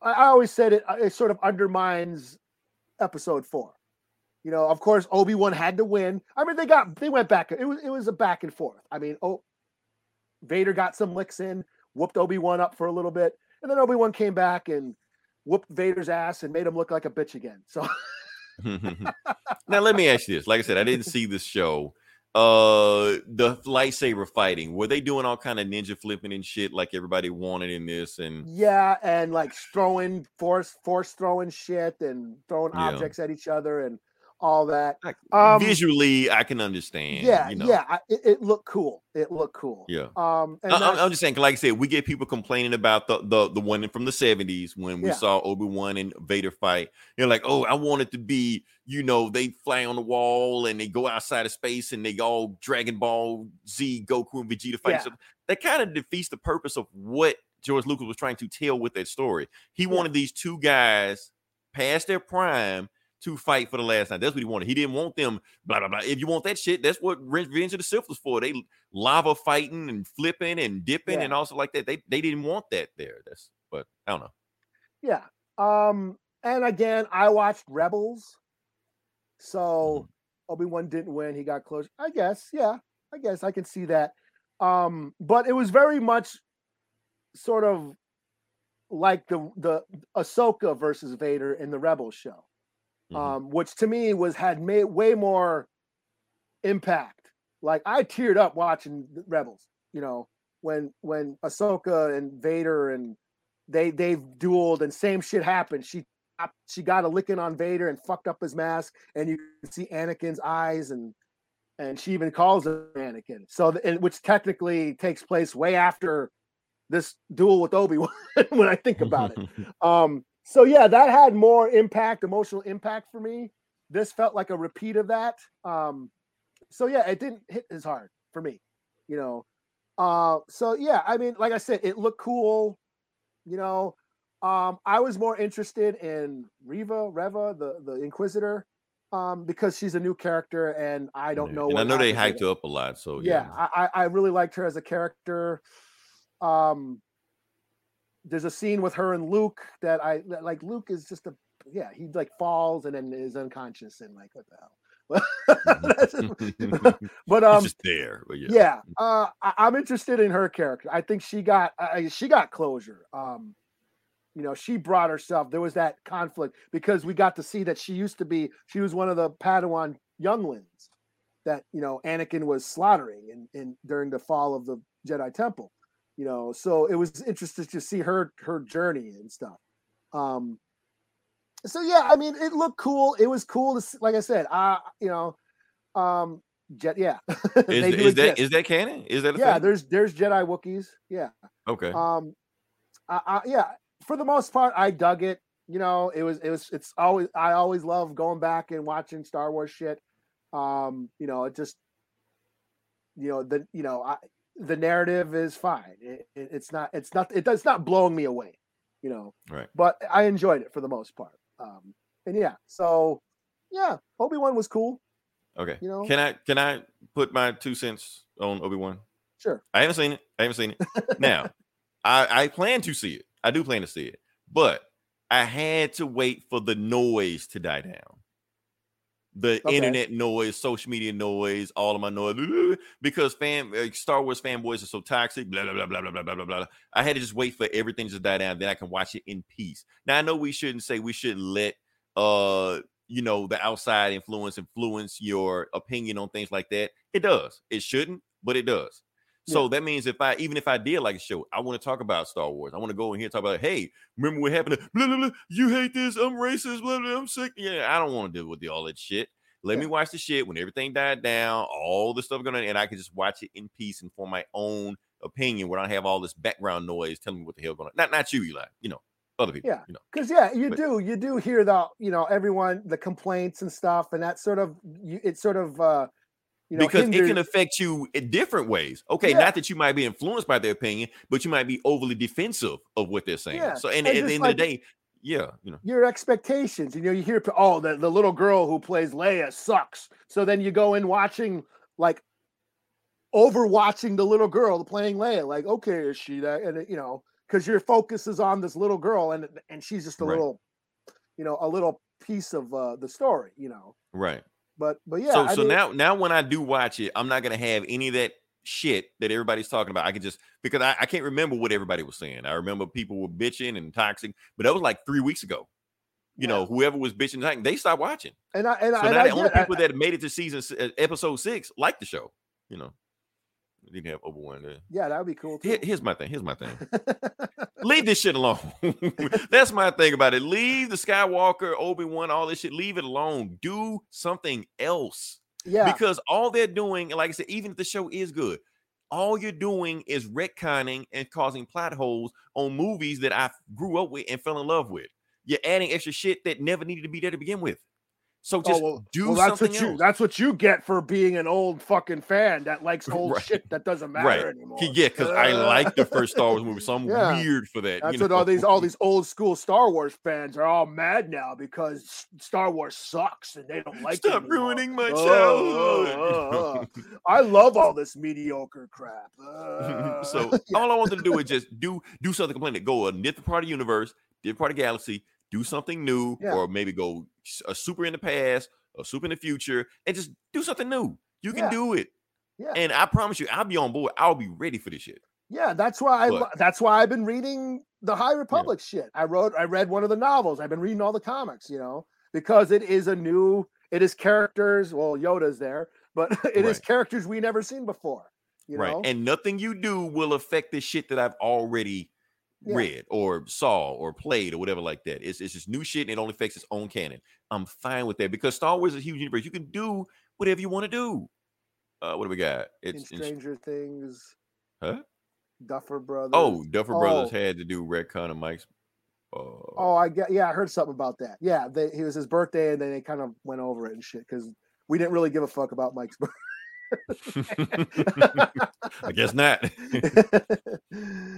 I, I always said, it uh, it sort of undermines episode four. You know, of course, Obi Wan had to win. I mean, they got they went back. It was it was a back and forth. I mean, oh, Vader got some licks in, whooped Obi Wan up for a little bit, and then Obi Wan came back and whooped Vader's ass and made him look like a bitch again. So now let me ask you this. Like I said, I didn't see this show. Uh the lightsaber fighting, were they doing all kind of ninja flipping and shit like everybody wanted in this? And Yeah, and like throwing force force throwing shit and throwing Yeah. objects at each other and all that. Um, visually, I can understand. yeah, you know. yeah, I, it, it looked cool. It looked cool. Yeah. Um, and I, I'm, I'm just saying, like I said, we get people complaining about the the, the one from the 70s when we Yeah. saw Obi Wan and Vader fight. You're like, oh, I want it to be, you know, they fly on the wall and they go outside of space and they all Dragon Ball Z, Goku and Vegeta fight. Yeah. So that kind of defeats the purpose of what George Lucas was trying to tell with that story. He Yeah. wanted these two guys past their prime to fight for the last time. That's what he wanted. He didn't want them blah blah blah. If you want that shit, that's what Revenge of the Sith was for. They lava fighting and flipping and dipping Yeah. and also like that. They they didn't want that there. That's but I don't know. yeah. Um, and again, I watched Rebels, so Mm-hmm. Obi Wan didn't win. He got close. I guess. Yeah, I guess I can see that. Um, but it was very much sort of like the the Ahsoka versus Vader in the Rebels show. Mhm. um, which to me was had made way more impact. Like I teared up watching Rebels, you know, when when Ahsoka and Vader and they they've dueled and same shit happened. She she got a licking on Vader and fucked up his mask, and you can see Anakin's eyes and and she even calls him Anakin. So and which technically takes place way after this duel with Obi Wan. when I think about it, um, so yeah, that had more impact, emotional impact for me. This felt like a repeat of that. Um, so yeah, it didn't hit as hard for me, you know. Uh, so yeah, I mean, like I said, it looked cool, you know. Um, I was more interested in Riva, Reva, the the Inquisitor, um, because she's a new character, and I don't know. And I know they hyped her up a lot. So yeah, yeah. I, I I really liked her as a character. Um, there's a scene with her and Luke that I that, like. Luke is just a yeah. He like falls and then is unconscious and like what the hell. But It's um, just there. But yeah. yeah, uh, I, I'm interested in her character. I think she got I, she got closure. Um, you know, she brought herself. There was that conflict because we got to see that she used to be. She was one of the Padawan younglings that you know Anakin was slaughtering in, in during the fall of the Jedi Temple. You know, so it was interesting to see her her journey and stuff. Um, so yeah, I mean, it looked cool. It was cool to see, like I said. Uh, you know, um, Jet, yeah. Is, is that exist. is that canon? Is that a yeah? thing? There's there's Jedi Wookiees. Yeah. okay. Um, I, I, yeah, for the most part, I dug it. You know, it was it was it's always I always love going back and watching Star Wars shit. Um, you know, it just you know the you know I the narrative is fine. It, it, it's not it's not it does not blowing me away. You know, Right. But I enjoyed it for the most part. Um, and yeah, so yeah, Obi Wan was cool. Okay. you know? Can I can I put my two cents on Obi Wan? Sure. I haven't seen it. I haven't seen it. now, I, I plan to see it. I do plan to see it, but I had to wait for the noise to die down the okay. internet noise, social media noise, all of my noise because fan like Star Wars fanboys are so toxic. Blah blah blah blah blah blah blah blah. I had to just wait for everything to die down, then I can watch it in peace. Now I know we shouldn't say we shouldn't let uh you know the outside influence influence your opinion on things like that. It does. It shouldn't, but it does. So that means if I even if I did like a show, I want to talk about Star Wars. I want to go in here and talk about, hey, remember what happened? To, blah, blah, blah, you hate this, I'm racist, blah, blah, I'm sick. Yeah, I don't want to deal with the, all that shit. Let me watch the shit when everything died down, all the stuff going on, and I can just watch it in peace and form my own opinion where I have all this background noise telling me what the hell going on. Not not you, Eli, you know, other people. Yeah. You know. because yeah you But- do you do hear the you know everyone the complaints and stuff and that sort of you, it sort of uh you know because it can affect you in different ways. Okay, Yeah. not that you might be influenced by their opinion, but you might be overly defensive of what they're saying. Yeah, So, and, and at the end like- of the day, yeah, you know, your expectations. You know, you hear, oh, the, the little girl who plays Leia sucks. So then you go in watching, like, overwatching the little girl playing Leia. Like, okay, is she that? And, you know, because your focus is on this little girl and and she's just a Right. little, you know, a little piece of uh, the story, you know. right. But, but yeah. so I so mean, now now when I do watch it, I'm not gonna have any of that shit that everybody's talking about. I can just because I, I can't remember what everybody was saying. I remember people were bitching and toxic, but that was like three weeks ago. You know, whoever was bitching, and they stopped watching. and I, and, So I, and now I the only people that made it to season episode six like the show. You know, we didn't have Obi Wan there. yeah, that would be cool. Here- here's my thing. Here's my thing. leave this shit alone. That's my thing about it. Leave the Skywalker, Obi Wan, all this shit. Leave it alone. Do something else yeah. because all they're doing, like I said, even if the show is good, all you're doing is retconning and causing plot holes on movies that I grew up with and fell in love with. You're adding extra shit that never needed to be there to begin with. So just oh, well, do well, that's something what you else. that's what you get for being an old fucking fan that likes old Right. shit that doesn't matter right. anymore. Yeah, because I Uh, like the first Star Wars movie, so I'm Yeah. weird for that. That's you what all these all these old school Star Wars fans are all mad now because Star Wars sucks and they don't like. it Stop anymore. ruining my Oh, childhood. oh, oh, oh. I love all this mediocre crap. Uh, so all I want them to do is just do do something completely. Go a different part of the universe, different part of the galaxy, do something new, Yeah. or maybe go a super in the past, a super in the future, and just do something new. You can Yeah. do it. yeah, And I promise you, I'll be on board. I'll be ready for this shit. yeah, that's why I But- that's why I've been reading the High Republic shit. I wrote I read one of the novels. I've been reading all the comics, you know, because it is a new. It is characters. Well, Yoda's there, but it is Right. characters we never seen before. You right. know, And nothing you do will affect the shit that I've already Yeah. read or saw or played or whatever like that. It's, it's just new shit and it only affects its own canon. I'm fine with that because Star Wars is a huge universe. You can do whatever you want to do. Uh, what do we got? It's in- Stranger Things. Huh? Duffer Brothers. Oh, Duffer Brothers Oh. had to do retcon of Mike's. Uh, Oh, I get. Yeah, I heard something about that. Yeah, they, it was his birthday, and then they kind of went over it and shit because we didn't really give a fuck about Mike's birthday. I guess not.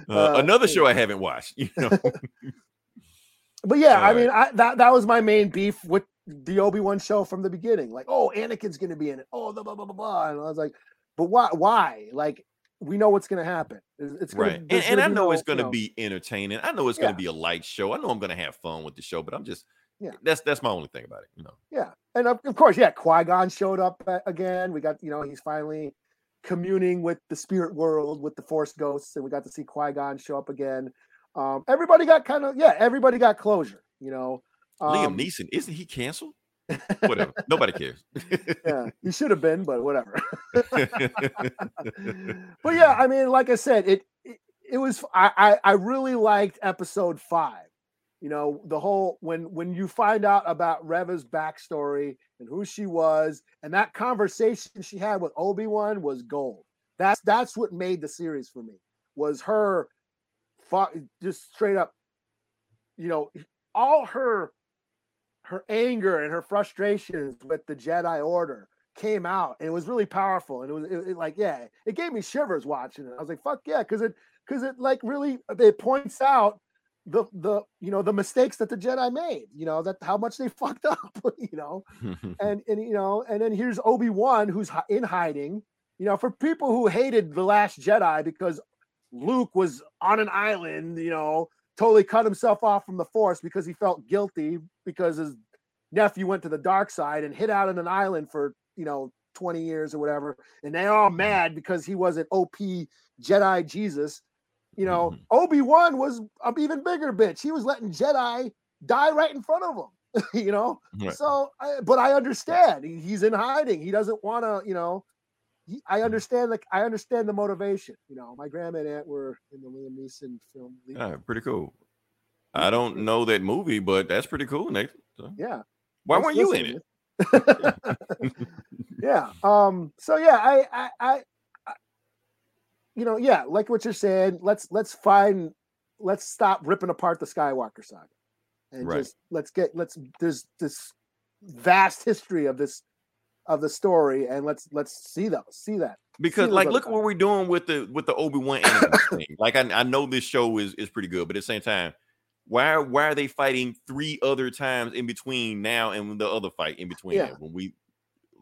Uh, Uh, another show I haven't watched. You know, But yeah, I mean, I, that that was my main beef with the Obi Wan show from the beginning. Like, oh, Anakin's gonna be in it. Oh, blah blah blah blah blah. And I was like, but why? Why? Like, we know what's gonna happen. It's, it's gonna, right? And, and I know no, it's going to know- be entertaining. I know it's going to be a light show. I know I'm going to have fun with the show, but I'm just, Yeah. That's that's my only thing about it. You know, Yeah, and of, of course, yeah, Qui Gon showed up again. We got you know he's finally communing with the spirit world with the Force ghosts, and we got to see Qui Gon show up again. Um, everybody got kind of yeah, everybody got closure. You know, Liam Um, Neeson isn't he canceled? Whatever. Nobody cares. yeah, he should have been, but whatever. but yeah, I mean, like I said, it it, it was I, I I really liked episode five. You know, the whole when when you find out about Reva's backstory and who she was, and that conversation she had with Obi Wan was gold. That's that's what made the series for me. Was her, just straight up, you know, all her her anger and her frustrations with the Jedi Order came out, and it was really powerful. And it was it, it like, yeah, it gave me shivers watching it. I was like, fuck yeah, because it because it like really it points out the the you know the mistakes that the Jedi made. You know that how much they fucked up. You know, and and you know, and then here's Obi Wan who's in hiding. You know, for people who hated the Last Jedi because Luke was on an island, you know, totally cut himself off from the Force because he felt guilty because his nephew went to the dark side and hid out on an island for you know 20 years or whatever, and they're all mad because he was an OP Jedi Jesus. You know, Mhm. Obi Wan was an even bigger bitch. He was letting Jedi die right in front of him. you know, Right. so, I, but I understand he, he's in hiding. He doesn't want to, you know. He, I understand, like I understand the motivation. You know, my grandma and aunt were in the Liam Neeson film. Leap. Ah, pretty cool. I don't know that movie, but that's pretty cool, Nathan. So, Yeah. why weren't you in it? yeah. Um. So yeah, I, I, I, you know, yeah, like what you're saying. Let's let's find, let's stop ripping apart the Skywalker saga, and Right. just let's get let's there's this vast history of this of the story, and let's let's see those see that. Because those like look what we're doing with the with the Obi Wan thing. Like I, I know this show is is pretty good, but at the same time, why why are they fighting three other times in between now and the other fight in between? Yeah. When we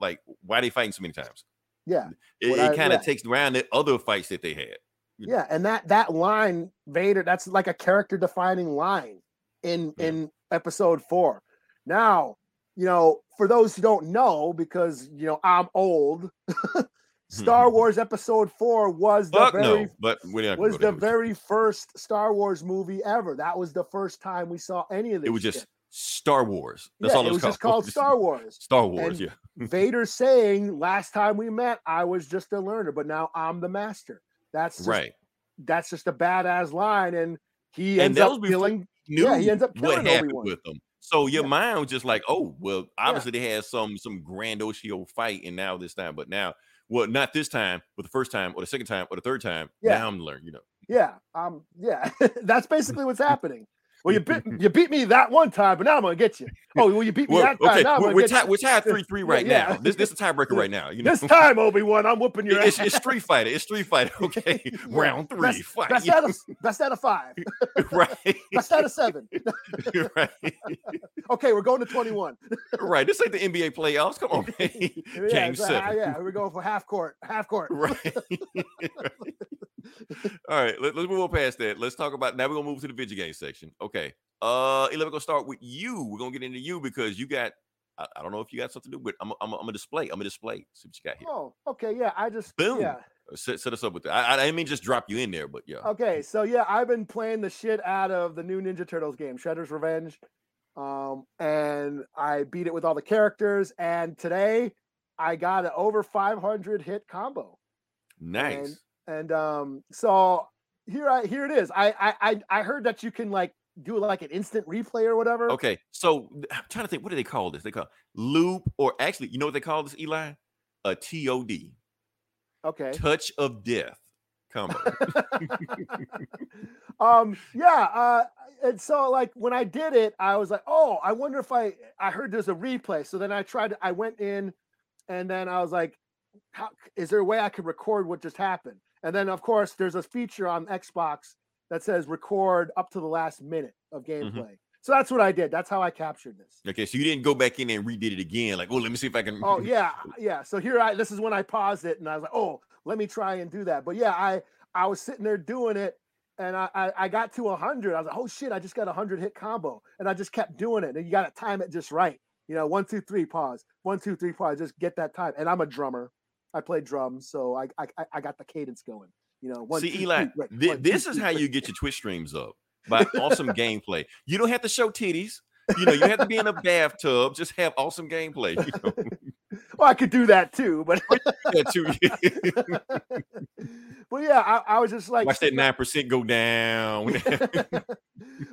like, why are they fighting so many times? Yeah, It, it kind of yeah. takes around the other fights that they had. yeah, and that that line Vader, that's like a character defining line in Yeah. in episode four. Now, you know, for those who don't know, because you know I'm old, Star Wars Episode Four was the Fuck very no, but we're not gonna was the there with you. very first Star Wars movie ever. That was the first time we saw any of this. It was just shit. Star Wars. That's yeah, all it was just called Just Star Wars. Star Wars. And yeah. Vader saying, "Last time we met, I was just a learner, but now I'm the master." That's just, right. That's just a badass line, and he And ends that up was killing. Yeah, he ends up what killing happened Obi-Wan. with them. So your Yeah. mind was just like, oh, well, obviously they had some some grandiose fight, and now this time, but now, well, not this time, but the first time, or the second time, or the third time. Yeah. Now I'm learning, you know. Yeah, um, yeah, that's basically what's happening. Well, you beat you beat me that one time, but now I'm gonna get you. Oh, well, you beat me Well, that time. okay, now I'm we're, gonna we're, get tied, we're tied three three right yeah. now. This this is a tiebreaker right now. You know, This time, Obi Wan, I'm whooping your it's, ass. it's Street Fighter. It's Street Fighter. Okay, round three, best, fight. Best out of best out of five. right, Best out of seven. right, Okay, we're going to 21. right. This ain't the NBA playoffs. Come on, man. Yeah, Game seven. yeah, we're going for half court. Half court. Right. All right, let, us move on past that. Let's talk about now. We're gonna move to the video game section. Okay. Uh, we're gonna start with you. We're gonna get into you because you got. I, I don't know if you got something to do, but I'm I'm I'm a display. I'm gonna display. See what you got here. Oh, okay, yeah. I just Boom. yeah. Uh, Set, set us up with that. I, I didn't mean just drop you in there, but yeah. Okay, so yeah, I've been playing the shit out of the new Ninja Turtles game, Shredder's Revenge. Um, and I beat it with all the characters, and today I got an over 500 hit combo. Nice. And um, so here I here it is. I I I, I heard that you can like do like an instant replay or whatever. Okay, so I'm trying to think. What do they call this? They call loop, or actually, you know what they call this, Eli? A TOD, Okay. touch of death combo. um yeah uh and so like when i did it i was like oh i wonder if i i heard there's a replay so then i tried i went in and then i was like how is there a way i could record what just happened and then of course there's a feature on xbox that says record up to the last minute of mm-hmm. gameplay. So that's what i did. That's how i captured this. Okay, so you didn't go back in and redid it again. Like, oh, let me see if I can. oh yeah yeah. So here i this is when i paused it and i was like oh let me try and do that. But yeah i i was sitting there doing it and i i, I got to 100 i was like oh shit i just got a 100 hit combo and i just kept doing it. And you got to time it just right. You know one two three pause. One two three pause. Just get that time. And i'm a drummer i play drums so i i, I- got the cadence going you know one See, two, Eli, break, thi- one, two, this is how you get your Twitch streams up by awesome gameplay. You don't have to show titties. You know, you have to be in a bathtub. Just have awesome gameplay. You know, well i could do that too but that too. but yeah I, I was just like Watch that nine percent go down.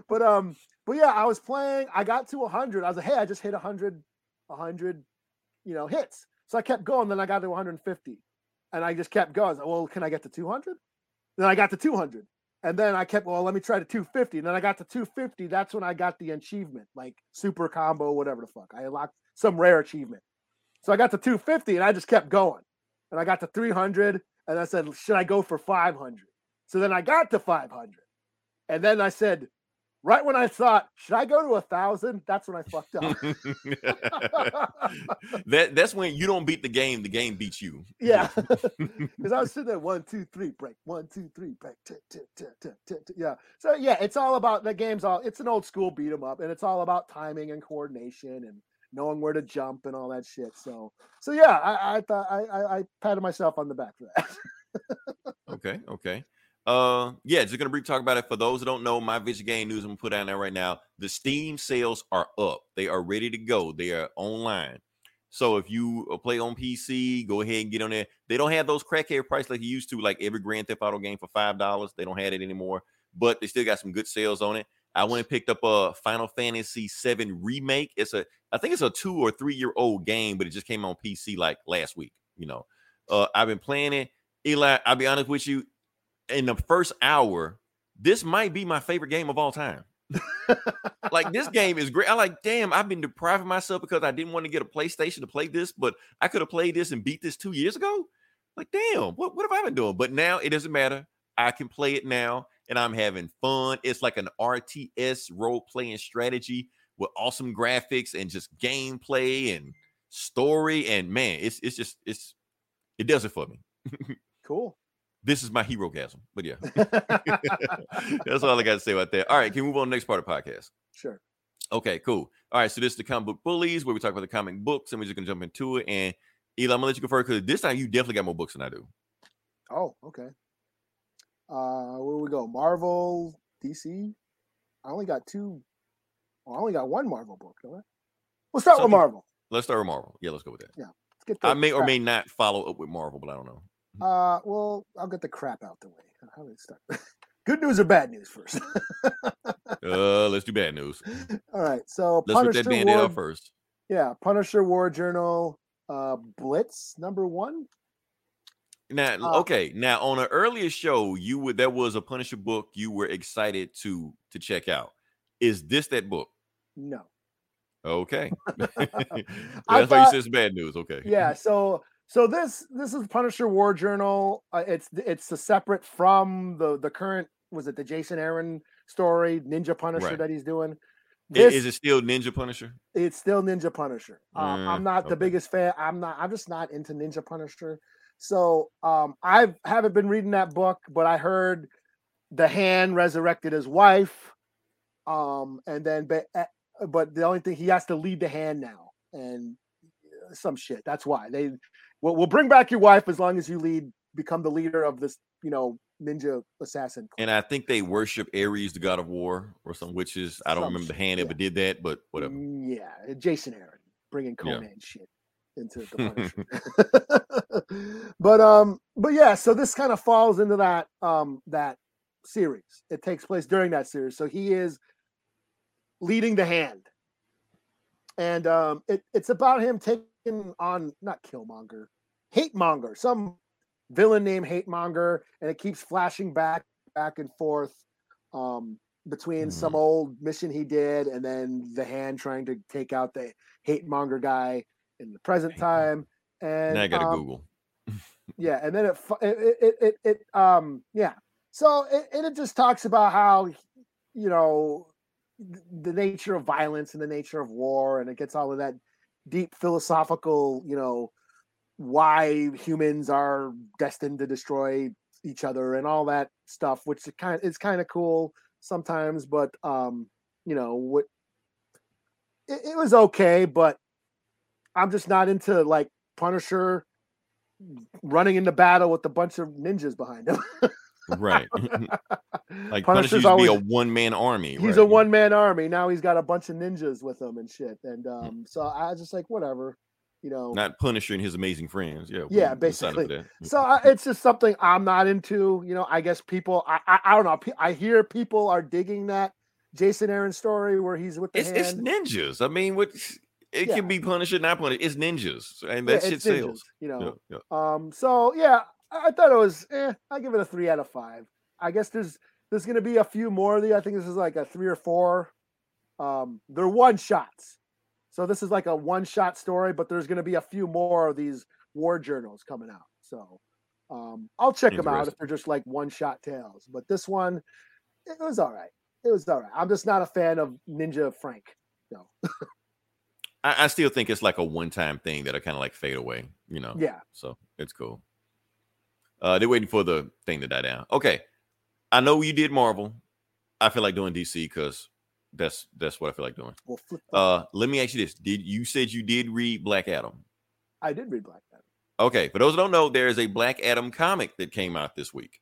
but um but yeah i was playing i got to 100 i was like hey i just hit 100 100 you know hits so i kept going then i got to 150 and i just kept going. Well can i get to 200 then i got to 200 and then i kept well let me try to 250 and then i got to 250 that's when i got the achievement like super combo whatever the fuck. I unlocked some rare achievement. So i got to 250 and i just kept going. And i got to 300 and i said should i go for 500 so then i got to 500 and then I said, right when I thought, should I go to a thousand? That's when I fucked up. that that's when you don't beat the game, the game beats you. yeah. Because I was sitting there, one, two, three, break, one, two, three, break. Yeah. So yeah, it's all about the game's all it's an old school beat 'em up, and it's all about timing and coordination and knowing where to jump and all that shit. So so yeah, I, I thought I, I I patted myself on the back for that. Okay, okay. Uh yeah, just gonna brief talk about it. For those who don't know, my Vision Game News I'm gonna put down there right now. The Steam sales are up, they are ready to go, they are online. So if you uh, play on PC, go ahead and get on there. They don't have those crackhead price like you used to, like every Grand Theft Auto game for five dollars. They don't have it anymore, but they still got some good sales on it. I went and picked up a Final Fantasy VII remake. It's a, I think it's a two or three year old game, but it just came on PC like last week. You know, uh, I've been playing it. Eli, I'll be honest with you. In the first hour, this might be my favorite game of all time. like this game is great. I like, damn, I've been depriving myself because I didn't want to get a PlayStation to play this, but I could have played this and beat this two years ago. Like, damn, what, what have I been doing? But now it doesn't matter. I can play it now. and I'm having fun. It's like an RTS role playing strategy with awesome graphics and just gameplay and story. And man, it's it's just it's it does it for me. Cool. This is my hero gasm. But yeah, that's all I got to say about that. All right, can we move on to the next part of the podcast? sure. Okay, cool. All right, so this is the comic book bullies where we talk about the comic books and we're just gonna jump into it. And Eli, I'm gonna let you go first because this time you definitely got more books than I do. Oh, okay. Uh, where we go? Marvel, DC. I only got two. Well, I only got one Marvel book. Don't I? We'll start Some with Marvel. Let's start with Marvel. Yeah, let's go with that. Yeah, let's get that. I may or may not follow up with Marvel, but I don't know. Uh, well, I'll get the crap out the way. How do we start? Good news or bad news first? Uh, let's do bad news. All right. So Let's rip that Punisher band-aid War, first. yeah, Punisher War Journal, uh, Blitz number one. Now, Uh, okay. Now, on an earlier show, you would there was a Punisher book you were excited to to check out. Is this that book? No. Okay. That's I why you thought- said it's bad news. Okay. yeah so so this this is punisher war journal. Uh, it's it's a separate from the the current was it the jason aaron story ninja punisher Right. that he's doing? This Is it still Ninja Punisher? it's still ninja punisher. Um, Mm, i'm not the biggest fan i'm not i'm just not into ninja punisher. So um i haven't been reading that book but i heard the hand resurrected his wife um and then but, but the only thing he has to lead the hand now and uh, some shit that's why. They will we'll bring back your wife as long as you lead become the leader of this you know ninja assassin And I think they worship Ares, the god of war, or some witches. I don't Some remember the hand yeah. ever did that, but whatever. Mm, Yeah, Jason Aaron bringing Yeah. Conan shit into the Punisher. but um, but yeah, so this kind of falls into that um that series. It takes place during that series. So he is leading the hand, and um, it, it's about him taking on not Killmonger, Hate Monger, some villain named Hate Monger, and it keeps flashing back back and forth um between some old mission he did and then the hand trying to take out the hate monger guy in the present time. And now I gotta um, Google. yeah and then it it it, it, it, um yeah. So it, and it just talks about how you know the nature of violence and the nature of war and it gets all of that deep philosophical you know why humans are destined to destroy each other and all that stuff which is kind it's kind of cool sometimes but um you know what it, it was okay but i'm just not into like punisher running into battle with a bunch of ninjas behind him Right. like Punisher Punisher's used to be a one man army. he's right? a one man army now he's got a bunch of ninjas with him and shit and um so i was just like whatever you know not Punisher and his amazing friends. Yeah. Yeah, we- we signed up for basically. so I, it's just something i'm not into you know i guess people i i, I don't know i hear people are digging that jason aaron story where he's with the It's, it's ninjas. I mean, what it Yeah. can be Punisher, not Punisher. It's ninjas, and Yeah, that shit ninjas, sells. you know Yeah, yeah. Um, so yeah, I thought it was. Eh, I give it a three out of five. I guess there's there's gonna be a few more of the. I think this is like a three or four. Um, they're one shots, so this is like a one shot story. But there's gonna be a few more of these war journals coming out. So um, I'll check them out if they're just like one shot tales. But this one, it was all right. It was all right. I'm just not a fan of Ninja Frank. No. I, I still think it's like a one time thing that'll kind of like fade away, you know. Yeah. So it's cool. Uh, they're waiting for the thing to die down. Okay, I know you did Marvel. I feel like doing DC because that's that's what I feel like doing. We'll flip. Uh, let me ask you this: Did you said you did read Black Adam? I did read Black Adam. Okay, for those who don't know, there is a Black Adam comic that came out this week.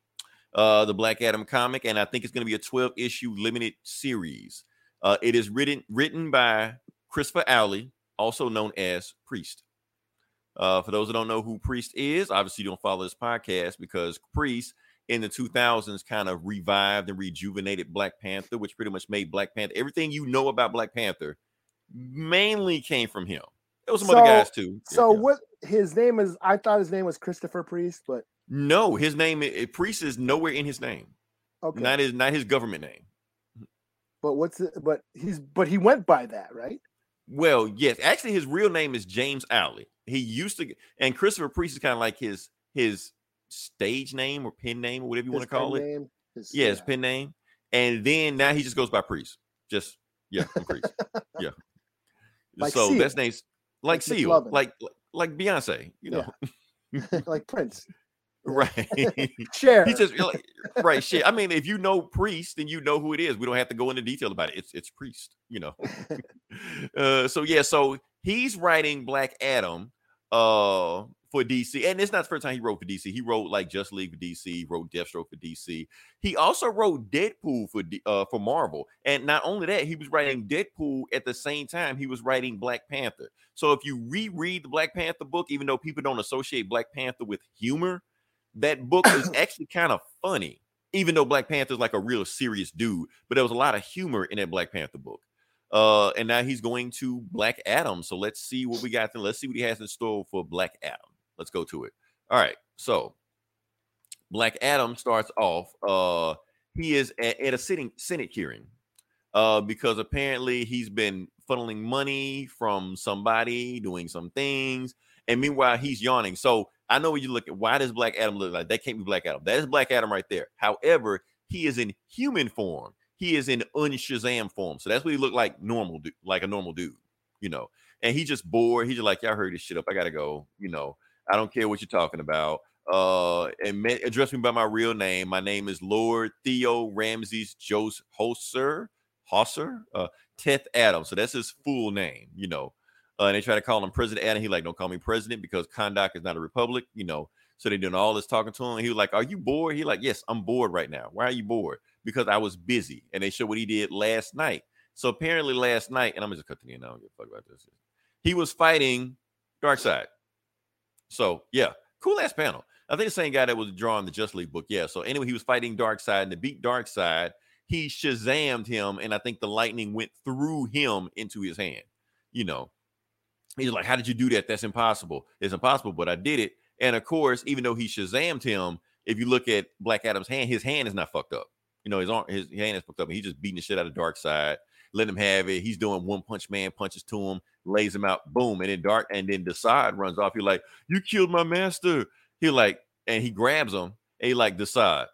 Uh, the Black Adam comic, and I think it's going to be a 12 issue limited series. Uh, it is written written by Christopher Owsley, also known as Priest. Uh, for those who don't know who Priest is, obviously you don't follow this podcast because Priest in the 2000s kind of revived and rejuvenated Black Panther, which pretty much made Black Panther everything you know about Black Panther mainly came from him. There was some other guys too. So yeah. what his name is? I thought his name was Christopher Priest, but No, his name Priest is nowhere in his name. okay. Not his not his government name. But what's it? But he's but he went by that, right? Well, yes, actually, his real name is James Owsley. He used to, and Christopher Priest is kind of like his his stage name or pen name or whatever you want to call it. name. His, Yeah, his pen name. And then now he just goes by Priest. Just yeah, I'm Priest. yeah. Like so Seal. that's name's like, Like Seal, McLovin. like like Beyonce, you know. like Prince. Right. Cher. He just like, right shit. I mean, if you know priest, then you know who it is. We don't have to go into detail about it. It's it's priest, you know. uh, so yeah, so he's writing Black Adam uh for DC, and it's not the first time he wrote for DC. He wrote like Justice League for DC, he wrote Deathstroke for DC. He also wrote Deadpool for uh for Marvel, and not only that, he was writing Deadpool at the same time he was writing Black Panther. So if you reread the Black Panther book, even though people don't associate Black Panther with humor, that book is actually kind of funny, even though Black Panther's like a real serious dude. But there was a lot of humor in that Black Panther book. Uh, and now he's going to Black Adam. So let's see what we got. Then let's see what he has in store for Black Adam. Let's go to it. All right. So Black Adam starts off. Uh, he is at, at a sitting Senate hearing. Uh, because apparently he's been funneling money from somebody doing some things, and meanwhile he's yawning. So I know when you look at why does Black Adam look like that? Can't be Black Adam. That is Black Adam right there. However, he is in human form. He is in unshazam form. So that's what he looked like normal, like a normal dude, you know. And he just bored. He just like, y'all heard this shit up. I gotta go. You know, I don't care what you're talking about. Uh, and address me by my real name. My name is Lord Theo Ramses Jos Hosser, Hosser, uh, Teth Adams. So that's his full name, you know. Uh, and they try to call him President Adam. He like, don't call me president because Kahndaq is not a republic, you know. So they doing all this talking to him. He was like, Are you bored? He like, Yes, I'm bored right now. Why are you bored? Because I was busy. And they show what he did last night. So apparently last night, and I'm just cut to the end. I don't give a fuck about this. He was fighting Darkseid. So yeah, cool ass panel. I think the same guy that was drawing the Justice League book. Yeah. So anyway, he was fighting Darkseid, and to beat Darkseid, he shazammed him, and I think the lightning went through him into his hand. You know, he's like, "How did you do that? That's impossible. It's impossible." But I did it. And of course, even though he shazammed him, if you look at Black Adam's hand, his hand is not fucked up. You know, his arm, his hand is fucked up. And he's just beating the shit out of Darkseid, letting him have it. He's doing one punch man punches to him, lays him out, boom, and then Dark, and then DeSaad runs off. You're like, "You killed my master." He like, and he grabs him, and he like, "DeSaad,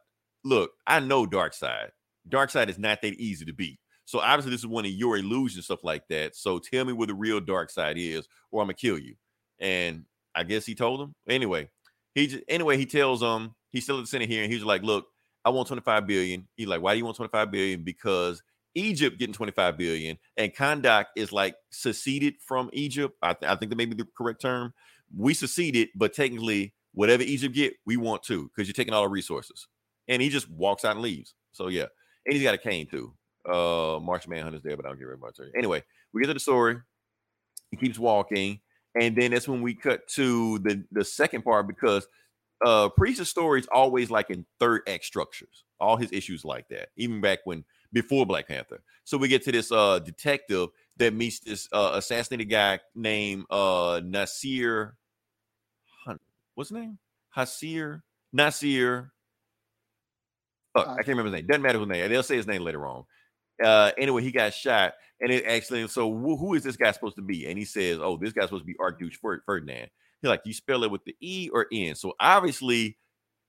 look, I know Darkseid. Dark Side is not that easy to beat." So obviously, this is one of your illusions, stuff like that. So tell me where the real Darkseid is, or I'm gonna kill you. And I guess he told him. Anyway, he just anyway he tells um he's still at the Senate here, and he's like, look, I want 25 billion. He's like, why do you want 25 billion? Because Egypt getting 25 billion, and Kahndaq is like seceded from Egypt. I, th- I think that may be the correct term. We seceded, but technically, whatever Egypt get, we want to, because you're taking all the resources. And he just walks out and leaves. So yeah, and he's got a cane too. Uh, Martian Manhunter's there, but I don't give very much. Anyway, we get to the story. He keeps walking, and then that's when we cut to the the second part because uh Priest's story is always like in third act structures. All his issues like that, even back when before Black Panther. So we get to this uh detective that meets this uh assassinated guy named uh Nasir what's his name? Hasir Nasir. I can't remember his name. Doesn't matter his name. They'll say his name later on. Uh, anyway, he got shot, and it actually. So who, who is this guy supposed to be? And he says, "Oh, this guy's supposed to be Archduke Ferdinand." He's like, "You spell it with the E or N?" So obviously,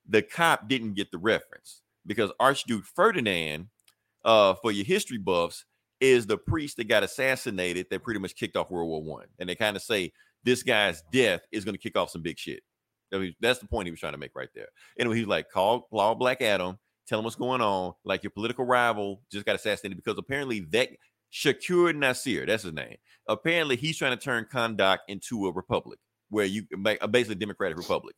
the cop didn't get the reference because Archduke Ferdinand, uh, for your history buffs, is the priest that got assassinated that pretty much kicked off World War One. And they kind of say this guy's death is going to kick off some big shit. I mean, that's the point he was trying to make right there. Anyway, he's like, call Law Black Adam, tell him what's going on. Like your political rival just got assassinated because apparently that Shakur Nasir, that's his name. Apparently, he's trying to turn Kahndaq into a republic where you make a basically democratic republic.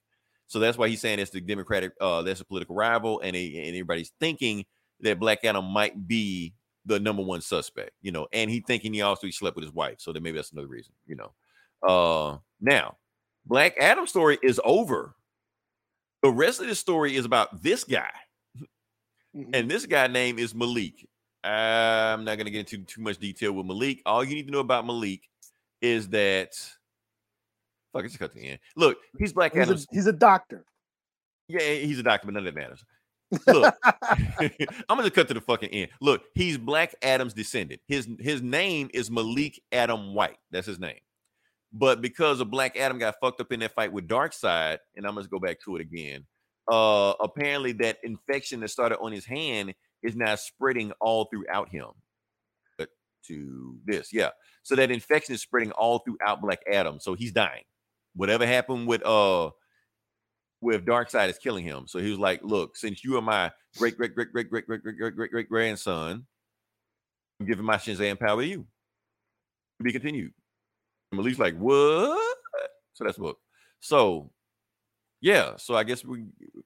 So that's why he's saying it's the democratic, uh, that's a political rival, and, he, and everybody's thinking that Black Adam might be the number one suspect, you know, and he thinking he also he slept with his wife. So then maybe that's another reason, you know. Uh now Black Adam story is over. The rest of the story is about this guy, Mhm. and this guy name is Malik. I'm not gonna get into too much detail with Malik. All you need to know about Malik is that fuck, it's cut to the end. Look, he's Black he's, Adam's a, he's a doctor. yeah, he's a doctor, but none of that matters. Look, I'm gonna cut to the fucking end. Look, he's Black Adam's descendant. His his name is Malik Adam White. That's his name. But because of Black Adam got fucked up in that fight with Darkseid, and I'm gonna go back to it again. uh apparently that infection that started on his hand is now spreading all throughout him. But to this, yeah. So that infection is spreading all throughout Black Adam. So he's dying. Whatever happened with uh with Darkseid is killing him. So he was like, Look, since you are my great great great great great great great great great great grandson, I'm giving my Shazam power to you. To be continued. And Malik's like, what? So that's book. So yeah, so I guess we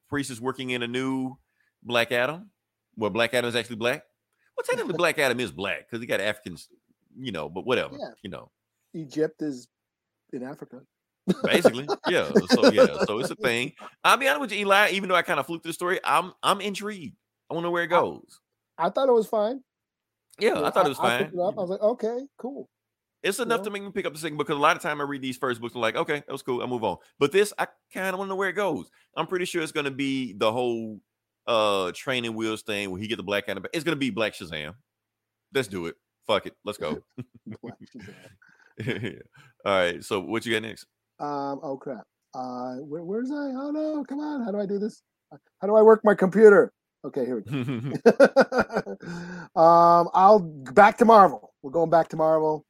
Priest is working in a new Black Adam. Well, Black Adam is actually black. Well, technically, Black Adam is black because he got Africans, you know, but whatever, Yeah. you know, Egypt is in Africa. Basically, yeah. So yeah, so it's a thing. I'll be honest with you, Eli. Even though I kind of fluked the story, I'm I'm intrigued. I want to know where it goes. I thought it was fine. Yeah, know, I thought it was I fine. picked it up. I was like, okay, cool. It's enough to know? make me pick up the second because a lot of time I read these first books, I'm like, okay, that was cool. I move on. But this, I kind of want to know where it goes. I'm pretty sure it's going to be the whole uh training wheels thing where he get the black Adam. It's going to be Black Shazam. Let's do it. Fuck it. Let's go. All right. So what you got next? Um, oh crap. Uh, where, where's I? Oh no, come on. How do I do this? How do I work my computer? Okay, here we go. um, I'll back to Marvel. We're going back to Marvel.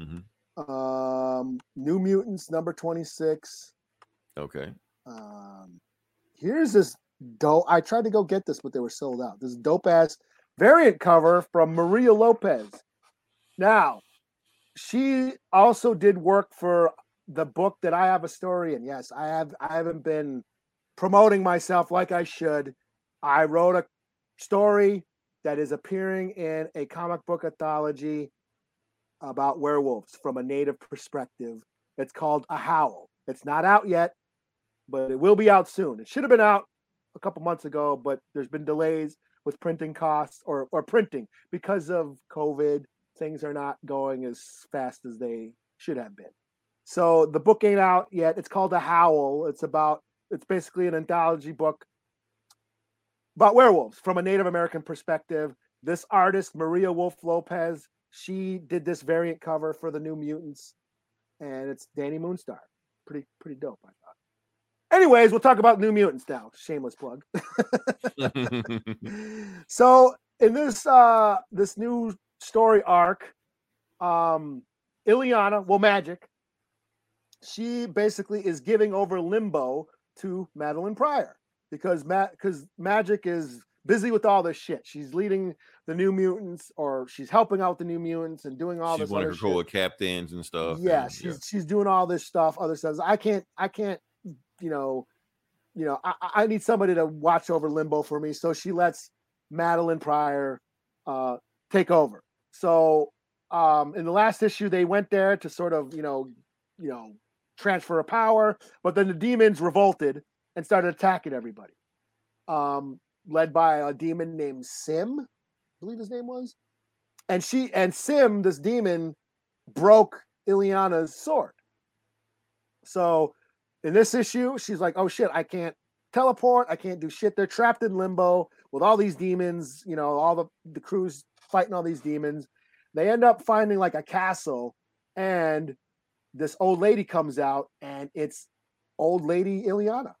Mhm. Um, New Mutants number 26. okay. Um, here's this dope. I tried to go get this, but they were sold out. This dope ass variant cover from Maria Lopez. Now, she also did work for the book that I have a story in. Yes, I have. I haven't been promoting myself like I should. I wrote a story that is appearing in a comic book anthology about werewolves from a native perspective. It's called A Howl. It's not out yet, but it will be out soon. It should have been out a couple months ago, but there's been delays with printing costs or or printing because of COVID. Things are not going as fast as they should have been. So the book ain't out yet. It's called A Howl. It's about it's basically an anthology book about werewolves from a Native American perspective. This artist, Maria Wolf Lopez, she did this variant cover for the New Mutants, and it's Dani Moonstar. Pretty pretty dope, I thought. Anyways, we'll talk about New Mutants now. Shameless plug. so in this uh this new story arc, um Illyana, well, Magik, she basically is giving over Limbo to Madelyne Pryor because Matt because Magik is busy with all this shit. She's leading the New Mutants, or she's helping out the New Mutants and doing all She's this one other of her core captains and stuff. Yeah, and, she's she's doing all this stuff, other stuff. I can't, I can't, you know, you know, I, I I need somebody to watch over Limbo for me. So she lets Madelyne Pryor uh, take over. So um, in the last issue, they went there to sort of, you know, you know, transfer of power, but then the demons revolted and started attacking everybody. Um, led by a demon named S'ym, I believe his name was. And she and S'ym, this demon, broke Illyana's sword. So in this issue, she's like, oh shit, I can't teleport, I can't do shit. They're trapped in limbo with all these demons, you know, all the, the crews fighting all these demons. They end up finding like a castle, and this old lady comes out, and it's old lady Illyana.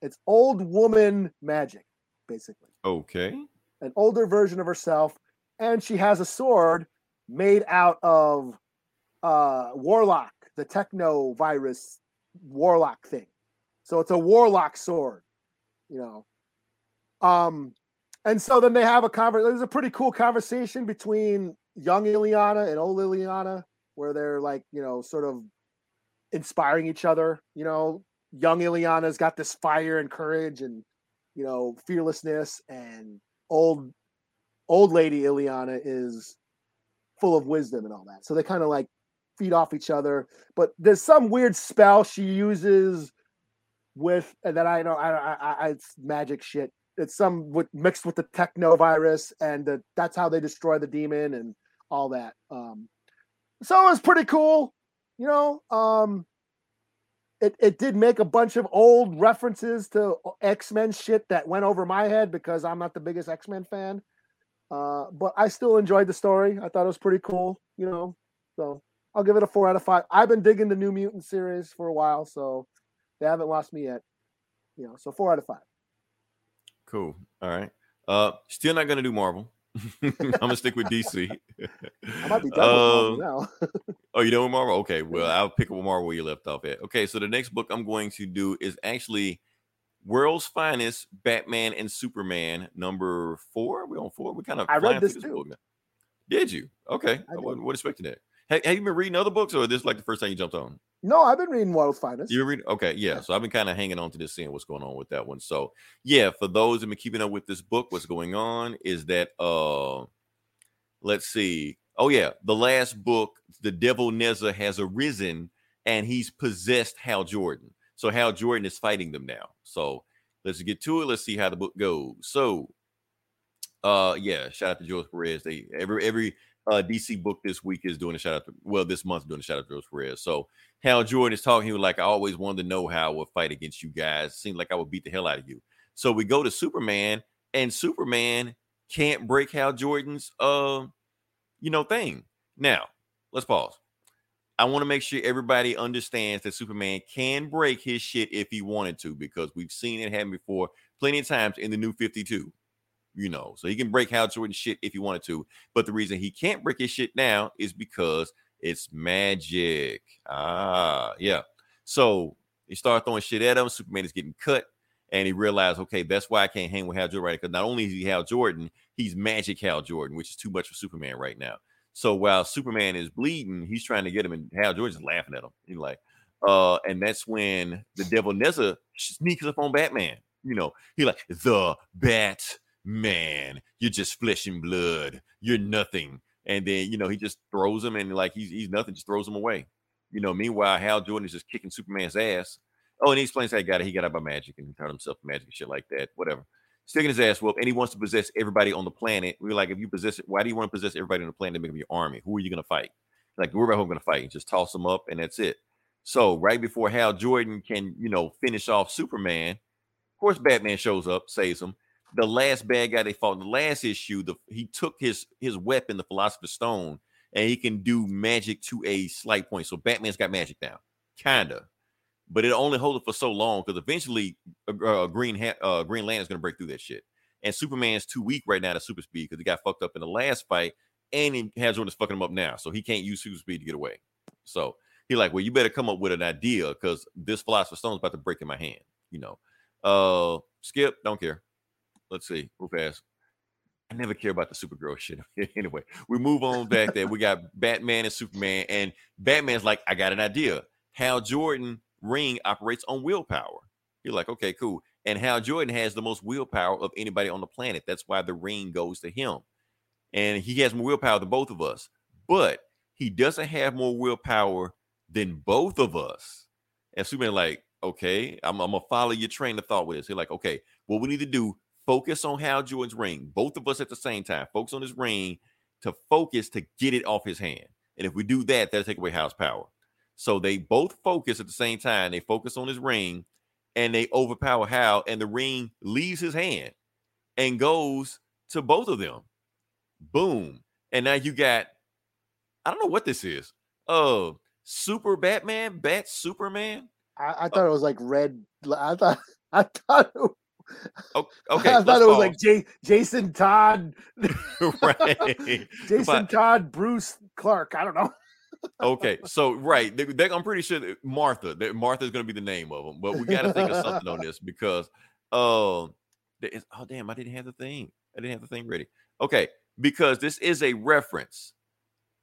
It's old woman magic, basically Okay. an older version of herself, and she has a sword made out of uh warlock, the techno virus warlock thing. So it's a warlock sword, you know. Um, and so then they have a conversation. There's a pretty cool conversation between young Illyana and old Illyana, where they're like, you know, sort of inspiring each other. You know, young Illyana's got this fire and courage and you know fearlessness, and old old lady Illyana is full of wisdom and all that. So they kind of like feed off each other. But there's some weird spell she uses with that I know I, I, I it's magic shit. It's some with mixed with the techno virus, and the, that's how they destroy the demon and all that. Um, so it was pretty cool, you know. Um, it it did make a bunch of old references to X Men shit that went over my head because I'm not the biggest X Men fan. Uh, but I still enjoyed the story. I thought it was pretty cool, you know. So I'll give it a four out of five. I've been digging the New Mutant series for a while, so they haven't lost me yet. You know, so four out of five. Cool. All right. Uh, still not gonna do Marvel. I'm gonna stick with DC. I might be done Um, now. Oh, you done with Marvel? Okay, well, I'll pick up with Marvel where you left off at. Okay, so the next book I'm going to do is actually World's Finest Batman and Superman number four. we on four. We kind of I read this too. book. Did you? Okay, I, I wasn't, wasn't expecting that. Have, have you been reading other books, or is this like the first time you jumped on? No, I've been reading World's Finest. You read? Okay, yeah. So I've been kind of hanging on to this, seeing what's going on with that one. So yeah, for those who've been keeping up with this book, what's going on is that uh, let's see. Oh yeah, the last book, the Devil Nezha has arisen and he's possessed Hal Jordan. So Hal Jordan is fighting them now. So let's get to it. Let's see how the book goes. So uh yeah, shout out to George Perez. They every every uh DC book this week is doing a shout out to well, this month doing a shout out to George Perez. So Hal Jordan is talking. He was like, I always wanted to know how I would fight against you guys. Seemed like I would beat the hell out of you. So we go to Superman, and Superman can't break Hal Jordan's uh, you know, thing. Now, let's pause. I want to make sure everybody understands that Superman can break his shit if he wanted to, because we've seen it happen before plenty of times in the new 52. You know, so he can break Hal Jordan's shit if he wanted to. But the reason he can't break his shit now is because it's magic. Ah, yeah. So he started throwing shit at him. Superman is getting cut. And he realized, okay, that's why I can't hang with Hal Jordan right Because not only is he Hal Jordan, he's magic Hal Jordan, which is too much for Superman right now. So while Superman is bleeding, he's trying to get him, and Hal Jordan's laughing at him. He's like, uh, and that's when the devil Nezha sneaks up on Batman. You know, he like the Batman. You're just flesh and blood. You're nothing. And then you know he just throws him, and like he's he's nothing, just throws him away. You know, meanwhile Hal Jordan is just kicking Superman's ass. Oh, and he explains how he got it. He got it by magic and he turned himself magic and shit like that. Whatever. Sticking his ass whoop, and he wants to possess everybody on the planet. We're like, if you possess it, why do you want to possess everybody on the planet to make up your army? Who are you gonna fight? Like, worry about who I'm gonna fight. Just toss them up, and that's it. So right before Hal Jordan can, you know, finish off Superman, of course, Batman shows up, saves him. The last bad guy they fought in the last issue, the he took his his weapon, the Philosopher's Stone, and he can do magic to a slight point. So Batman's got magic now, kinda, but it only holds it for so long because eventually, uh, uh, Green ha- uh, Green Lantern's gonna break through that shit. And Superman's too weak right now to super speed because he got fucked up in the last fight, and he has Jordan's fucking him up now, so he can't use super speed to get away. So he like, well, you better come up with an idea because this philosopher's stone's about to break in my hand. You know, uh, Skip, don't care. Let's see, move fast. I never care about the Supergirl shit. anyway, we move on back there. We got Batman and Superman, and Batman's like, I got an idea. Hal Jordan ring operates on willpower. You're like, okay, cool. And Hal Jordan has the most willpower of anybody on the planet. That's why the ring goes to him. And he has more willpower than both of us. But he doesn't have more willpower than both of us. And Superman, like, okay, I'm, I'm gonna follow your train of thought with this. He's like, okay, what we need to do, focus on Hal Jordan's ring, both of us at the same time, focus on his ring to focus to get it off his hand. And if we do that, that'll take away Hal's power. So they both focus at the same time. They focus on his ring and they overpower Hal, and the ring leaves his hand and goes to both of them. Boom. And now you got, I don't know what this is. Oh, Super Batman, Bat Superman. I, I uh thought it was like red. I thought I thought it, Oh, okay. I thought it was pause. like J, Jason Todd, right. Jason But- Todd, Bruce Clark. I don't know. okay, so right, they, they- I'm pretty sure that Martha. That Martha is going to be the name of them, but we got to think of something on this because, uh, there is- oh damn, I didn't have the thing. I didn't have the thing ready. Okay, because this is a reference,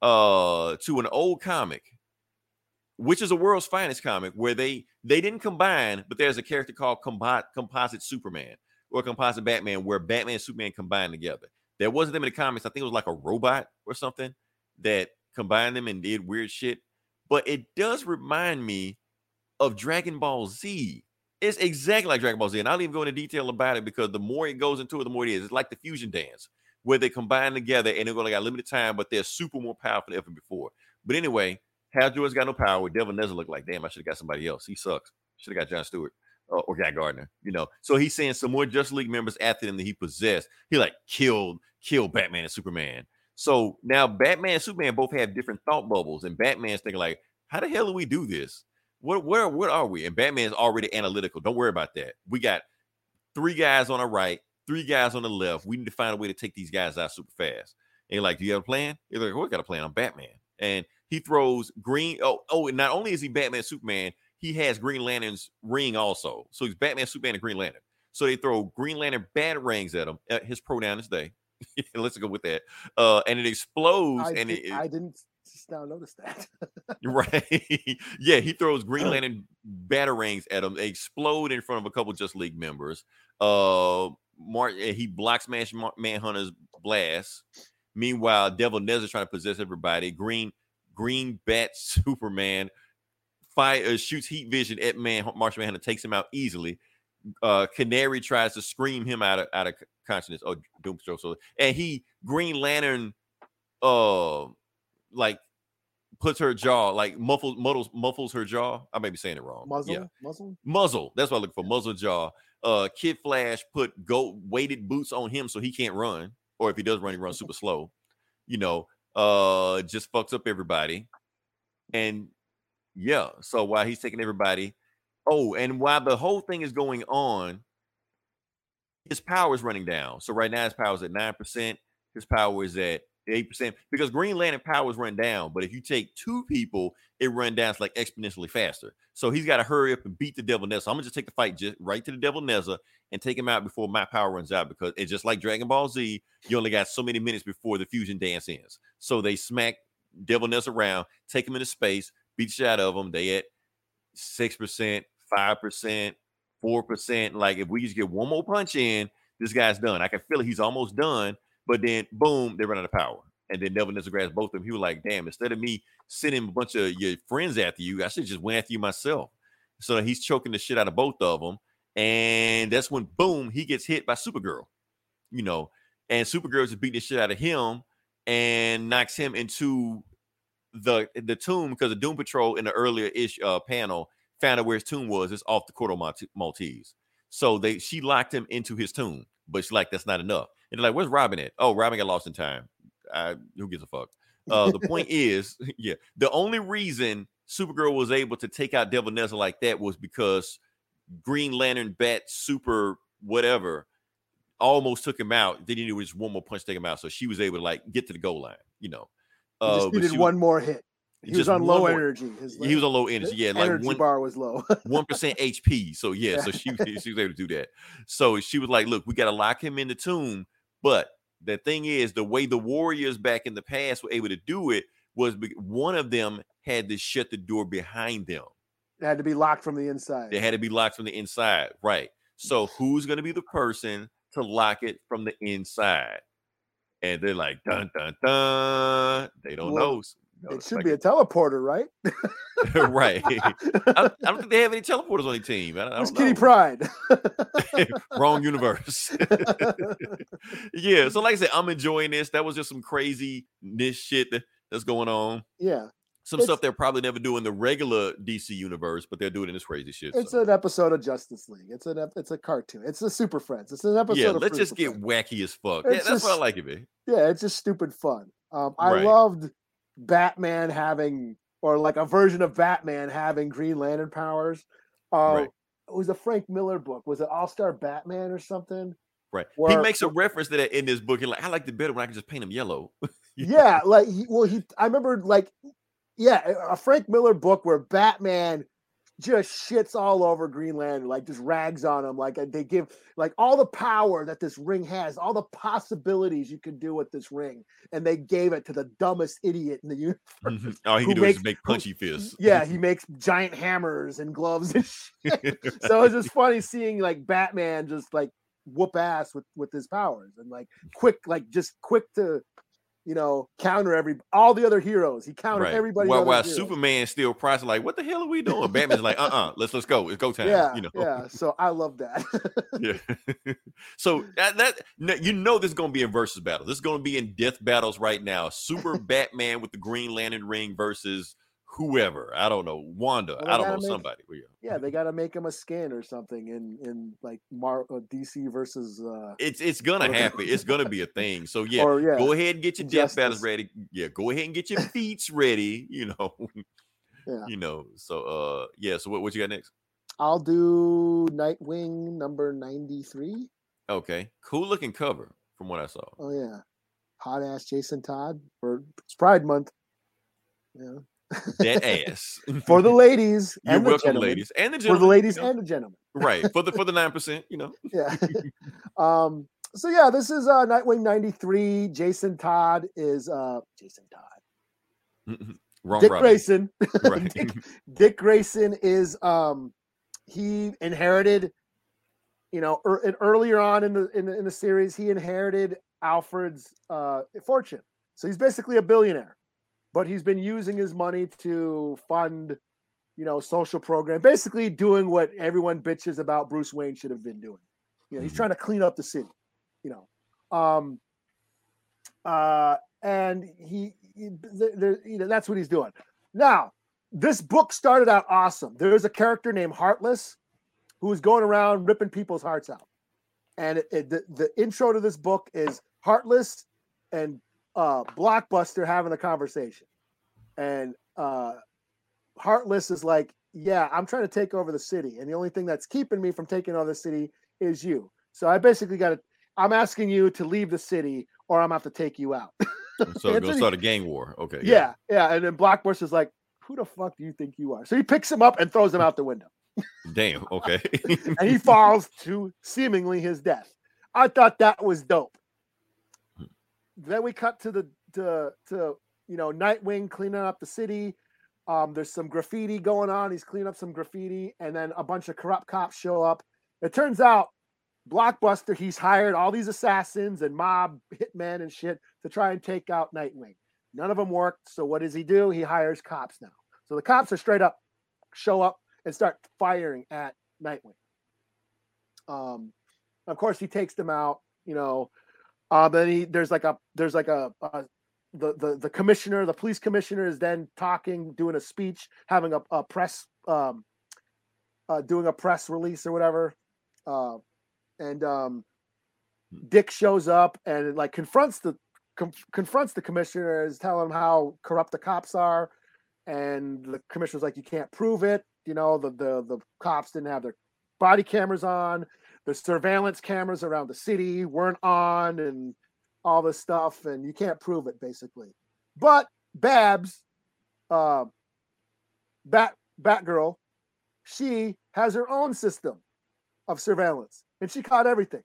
uh, to an old comic, which is a world's finest comic, where they they didn't combine, but there's a character called Compo- Composite Superman or Composite Batman, where Batman and Superman combined together. There wasn't them in the comics. I think it was like a robot or something that combined them and did weird shit. But it does remind me of Dragon Ball Z. It's exactly like Dragon Ball Z. And I'll even go into detail about it because the more it goes into it, the more it is. It's like the fusion dance where they combine together and they're going to got limited time, but they're super more powerful than ever before. But anyway, Hal Jordan's got no power. Devil Nezha look like, damn, I should have got somebody else. He sucks. Should have got John Stewart uh, or Guy Gardner, you know. So he's saying some more Justice League members after him that he possessed. He like killed, killed Batman and Superman. So now Batman and Superman both have different thought bubbles, and Batman's thinking like, how the hell do we do this? What where what are we? And Batman's already analytical. Don't worry about that. We got three guys on our right three guys on the left. We need to find a way to take these guys out super fast. And like, do you have a plan? You're like, oh, we got a plan. I'm Batman. And he throws green. Oh, oh, and not only is he Batman, Superman, he has Green Lantern's ring also. So he's Batman, Superman, and Green Lantern. So they throw Green Lantern batarangs at him. Uh, his pronoun is they. Let's go with that. Uh, and it explodes, I, and did, it, I didn't just now notice that. Right. yeah, he throws Green Lantern batarangs at him. They explode in front of a couple Just League members. Uh Mark he blocks Man- Manhunter's blast. Meanwhile, Devil Nez's trying to possess everybody. Green Green Bat Superman fire uh, shoots heat vision at Man Martian Manhunter takes him out easily. Uh Canary tries to scream him out of out of consciousness. Oh, Doomstroke. So and he Green Lantern uh like puts her jaw like muffles muddles muffles her jaw. I may be saying it wrong. muzzle, Yeah. muzzle. Muzzle. That's what I look for. Muzzle jaw. Uh Kid Flash put gold weighted boots on him so he can't run. Or if he does run, he runs super slow. You know, uh just fucks up everybody. And yeah, so while he's taking everybody, oh, and while the whole thing is going on, his power is running down. So right now his power is at 9%. His power is at 8% because Green Lantern power is run down. But if you take two people, it run down like exponentially faster. So he's got to hurry up and beat the Devil Nezha. I'm gonna just take the fight just right to the Devil Nezha and take him out before my power runs out because it's just like Dragon Ball Z. You only got so many minutes before the fusion dance ends. So they smack Devil Nezha around, take him into space, beat the shit out of him. They at six percent, five percent, four percent. Like if we just get one more punch in, this guy's done. I can feel it. He's almost done. But then, boom, they run out of power. And then Devil Nezha grabs both of them. He was like, damn, instead of me sending a bunch of your friends after you, I should just went after you myself. So he's choking the shit out of both of them. And that's when, boom, he gets hit by Supergirl, you know, and Supergirl's just beating the shit out of him and knocks him into the the tomb because the Doom Patrol in the earlier ish uh, panel found out where his tomb was. It's off the Corto Maltese. Maltese. So they she locked him into his tomb, but she's like, that's not enough. And they're like, where's Robin at? Oh, Robin got lost in time. I, who gives a fuck? Uh, the point is, yeah, the only reason Supergirl was able to take out Devil Nezha like that was because Green Lantern, Bat, Super, whatever, almost took him out. They needed just one more punch to take him out, so she was able to like get to the goal line. You know, He uh, just needed she one more hit. He was on low more- energy. He was on low energy, yeah, like energy one bar was low. one percent HP. So yeah, so she she was able to do that. So she was like, "Look, we got to lock him in the tomb." But the thing is, the way the warriors back in the past were able to do it was one of them had to shut the door behind them. it had to be locked from the inside. They had to be locked from the inside, right? So who's going to be the person to lock it from the inside? And they're like, "Dun dun dun." They don't Well, know. It should like- be a teleporter, right? right. I, I don't think they have any teleporters on their team. I, I It's Kitty. Pryde. Wrong universe. yeah. So, like I said, I'm enjoying this. That was just some crazy this shit that, that's going on. yeah, Some It's- stuff they'll probably never do in the regular DC universe, but they're doing in this crazy shit. it's so. an episode of Justice League. It's an it's a cartoon. It's a Super Friends. It's an episode. yeah, of let's just get Friends. wacky as fuck. Yeah, that's what I like it, man. Yeah, it's just stupid fun. Um, I Right. loved Batman having, or like a version of Batman having Green Lantern powers. Uh, Right. It was a Frank Miller book. Was it All Star Batman or something? Right. he makes a reference to that in this book. And like, I like the better when I can just paint him yellow. yeah, like he, well, he. I remember like, yeah, a Frank Miller book where Batman just shits all over Green Lantern, like just rags on him. Like they give like all the power that this ring has, all the possibilities you could do with this ring, and they gave it to the dumbest idiot in the mm-hmm. universe. All he can do makes- is make who- punchy fists. Yeah, he makes giant hammers and gloves and shit. so it's just funny seeing like Batman just like whoop ass with with his powers and like quick, like just quick to you know counter every all the other heroes. He countered Right. everybody. While, while. Superman still processing, like, what the hell are we doing? Batman's like, uh uh-uh, let's let's go. It's go time. Yeah, you know. yeah. So I love that. Yeah. so that, that you know this is going to be in versus battles. This is going to be in death battles right now. Super Batman with the Green Lantern ring versus whoever. I don't know. Wanda. Well, I don't know make- somebody. Yeah. yeah, they got to make him a skin or something in in like Mar uh, DC versus uh It's it's gonna happen. It's gonna be a thing. So yeah, or yeah. go ahead and get your death battles ready. Yeah, go ahead and get your feats ready. You know. Yeah. You know. So uh yeah. So what what you got next? I'll do Nightwing number ninety three. Okay, cool looking cover from what I saw. Oh yeah, hot ass Jason Todd for it's Pride Month. Yeah, That ass for the ladies You're and the welcome, gentlemen. ladies and the For the ladies you know, and the gentlemen. right for the for the nine percent. You know, Yeah. um. So yeah, this is uh Nightwing '93. Jason Todd is uh Jason Todd. wrong. Dick Robin. Grayson. Right. Dick, Dick Grayson is um he inherited you know er, and earlier on in the, in the in the series he inherited Alfred's uh fortune. So he's basically a billionaire. But he's been using his money to fund you know social program basically doing what everyone bitches about Bruce Wayne should have been doing. You know, he's Mhm. trying to clean up the city, you know. Um uh and he, he there- you know that's what he's doing. Now, this book started out awesome. There's a character named Heartless who was going around ripping people's hearts out. And it, it- the, the intro to this book is Heartless and uh, Blockbuster having a conversation. And uh, Heartless is like, Yeah, I'm trying to take over the city. And the only thing that's keeping me from taking over the city is you. So I basically got to, I'm asking you to leave the city or I'm going to have to take you out. So go start a gang war. Okay. Yeah, yeah. And then Blockbuster's like, who the fuck do you think you are? So he picks him up and throws him out the window. Damn. Okay. And he falls to seemingly his death. I thought that was dope. Then we cut to the to to you know Nightwing cleaning up the city. Um, there's some graffiti going on. He's cleaning up some graffiti, and then a bunch of corrupt cops show up. It turns out Blockbuster, he's hired all these assassins and mob hitmen and shit to try and take out Nightwing. None of them worked. So what does he do? He hires cops now. So the cops are straight up show up and start firing at Nightwing. Um, of course, he takes them out. You know, uh, then he there's like a there's like a, a the, the the commissioner, the police commissioner, is then talking, doing a speech, having a, a press, um, uh, doing a press release or whatever. Uh, and um, Dick shows up and like confronts the com- confronts the commissioner, is telling him how corrupt the cops are, and the commissioner's like, "You can't prove it." You know, the the the cops didn't have their body cameras on, the surveillance cameras around the city weren't on, and all this stuff, and you can't prove it basically. But Babs, uh, Bat Batgirl, she has her own system of surveillance, and she caught everything,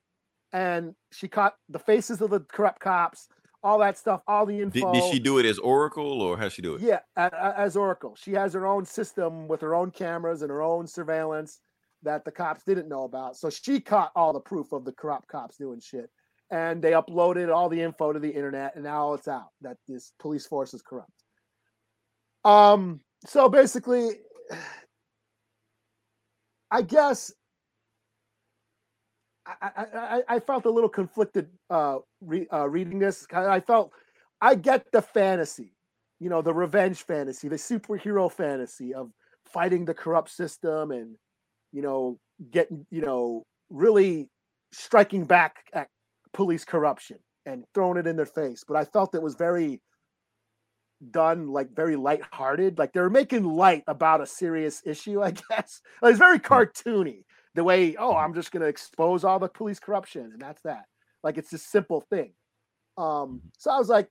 and she caught the faces of the corrupt cops, all that stuff, all the did, info. did she do it as Oracle or how she do it? Yeah, as Oracle, she has her own system with her own cameras and her own surveillance that the cops didn't know about. So she caught all the proof of the corrupt cops doing shit, and they uploaded all the info to the internet, and now it's out that this police force is corrupt. Um. So basically, I guess I, I, I, felt a little conflicted uh, re, uh, reading this. I felt I get the fantasy, you know, the revenge fantasy, the superhero fantasy of fighting the corrupt system and, you know, getting, you know, really striking back at police corruption and throwing it in their face. But I felt it was very done like very lighthearted. Like they were making light about a serious issue, I guess. It was very cartoony. The way, oh, I'm just gonna expose all the police corruption, and that's that. Like it's a simple thing. Um, so I was like,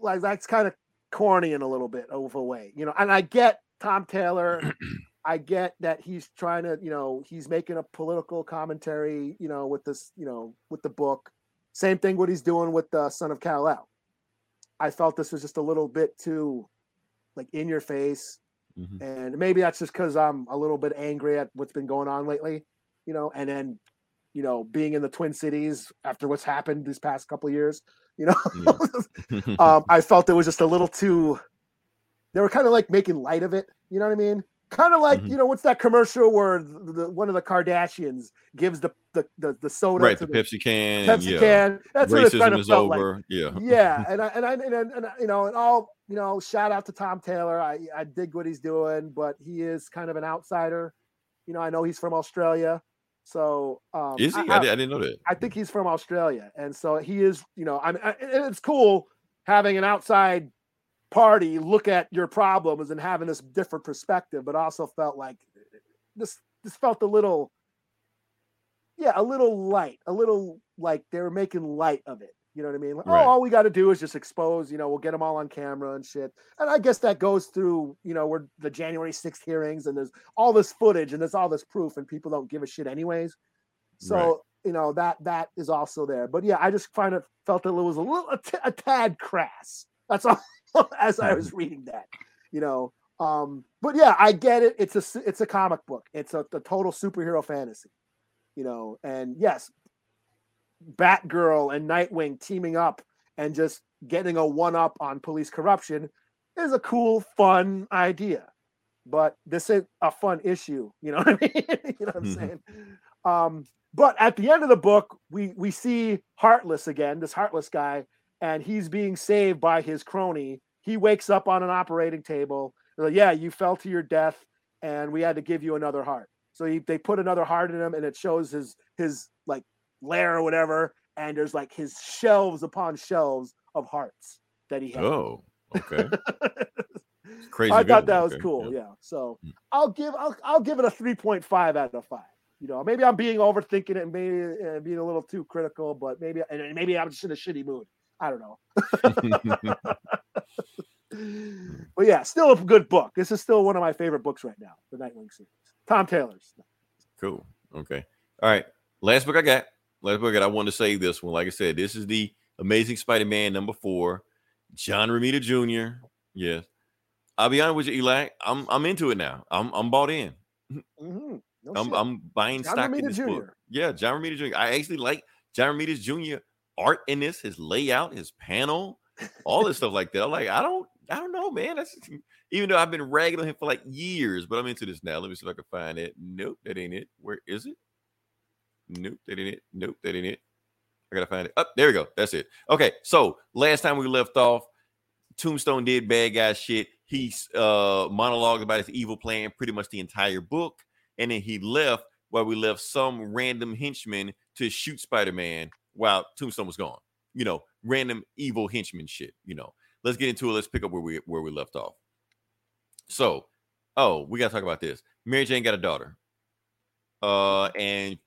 like that's kind of corny in a little bit of a way, you know. And I get Tom Taylor. I get that he's trying to, you know, he's making a political commentary, you know, with this, you know, with the book. Same thing what he's doing with the Son of Kal El. I felt this was just a little bit too, like in your face, Mhm. and maybe that's just because I'm a little bit angry at what's been going on lately, you know, and then, you know, being in the Twin Cities after what's happened these past couple of years, you know, um, I felt it was just a little too. They were kind of like making light of it. You know what I mean? Kind of like Mhm. you know what's that commercial where the, the, one of the Kardashians gives the the the, the soda right, to the Pepsi can. Pepsi yeah. can. That's what it kind of is felt like. Yeah. yeah, and I and I and, and, and you know, and all you know, shout out to Tom Taylor. I I dig what he's doing, but he is kind of an outsider. You know, I know he's from Australia, so um, Is he? I, I, I didn't know that. I think he's from Australia, and so he is. You know, I'm. I, it's cool having an outside party look at your problems and having this different perspective, but also felt like this. This felt a little yeah, a little light, a little like they were making light of it. You know what I mean? Like, Right. Oh, all we got to do is just expose. You know, we'll get them all on camera and shit. And I guess that goes through. You know, we're the January sixth hearings, and there's all this footage and there's all this proof, and people don't give a shit anyways. So Right. you know that that is also there. But yeah, I just kind of felt that it was a little a, t- a tad crass. That's all. as I was reading that, you know. Um, but yeah, I get it. It's a it's a comic book. It's a, a total superhero fantasy, you know. And yes, Batgirl and Nightwing teaming up and just getting a one up on police corruption is a cool, fun idea. But this is a fun issue, you know what I mean? you know what I'm Mhm. saying? Um, but at the end of the book, we we see Heartless again, this Heartless guy, and he's being saved by his crony. He wakes up on an operating table. Like, yeah, you fell to your death, and we had to give you another heart. So he, they put another heart in him, and it shows his his like lair or whatever. And there's like his shelves upon shelves of hearts that he has. Oh, okay. Crazy. I thought that was cool. yeah. Yeah. So Mm. I'll give I'll, I'll give it a 3.5 out of 5. You know, maybe I'm being overthinking it and maybe uh, being a little too critical, but maybe and maybe I'm just in a shitty mood. I don't know. but yeah, still a good book. This is still one of my favorite books right now, the Nightwing series. Tom Taylor's. Cool. Okay. All right. Last book I got. Last book I got. I wanted to say this one. Like I said, this is the Amazing Spider-Man number four. John Romita Jr. Yes. I'll be honest with you, Eli. I'm I'm into it now. I'm I'm bought in. Mhm. No I'm. I'm buying John stock in this Jr.. book. Yeah, John Romita Jr. I actually like John Romita's Jr. art in this, his layout, his panel, all this stuff like that. I'm like, I don't, I don't know, man. That's even though I've been ragging on him for like years, but I'm into this now. Let me see if I can find it. Nope, that ain't it. Where is it? Nope, that ain't it. Nope, that ain't it. I gotta find it. Up there we go. That's it. Okay, so last time we left off, Tombstone did bad guy shit. He's uh monologued about his evil plan pretty much the entire book, and then he left while we left some random henchman to shoot Spider-Man while Tombstone was gone. You know, random evil henchman shit. You know, let's get into it. Let's pick up where we where we left off. So, oh, we gotta talk about this. Mary Jane got a daughter, uh, and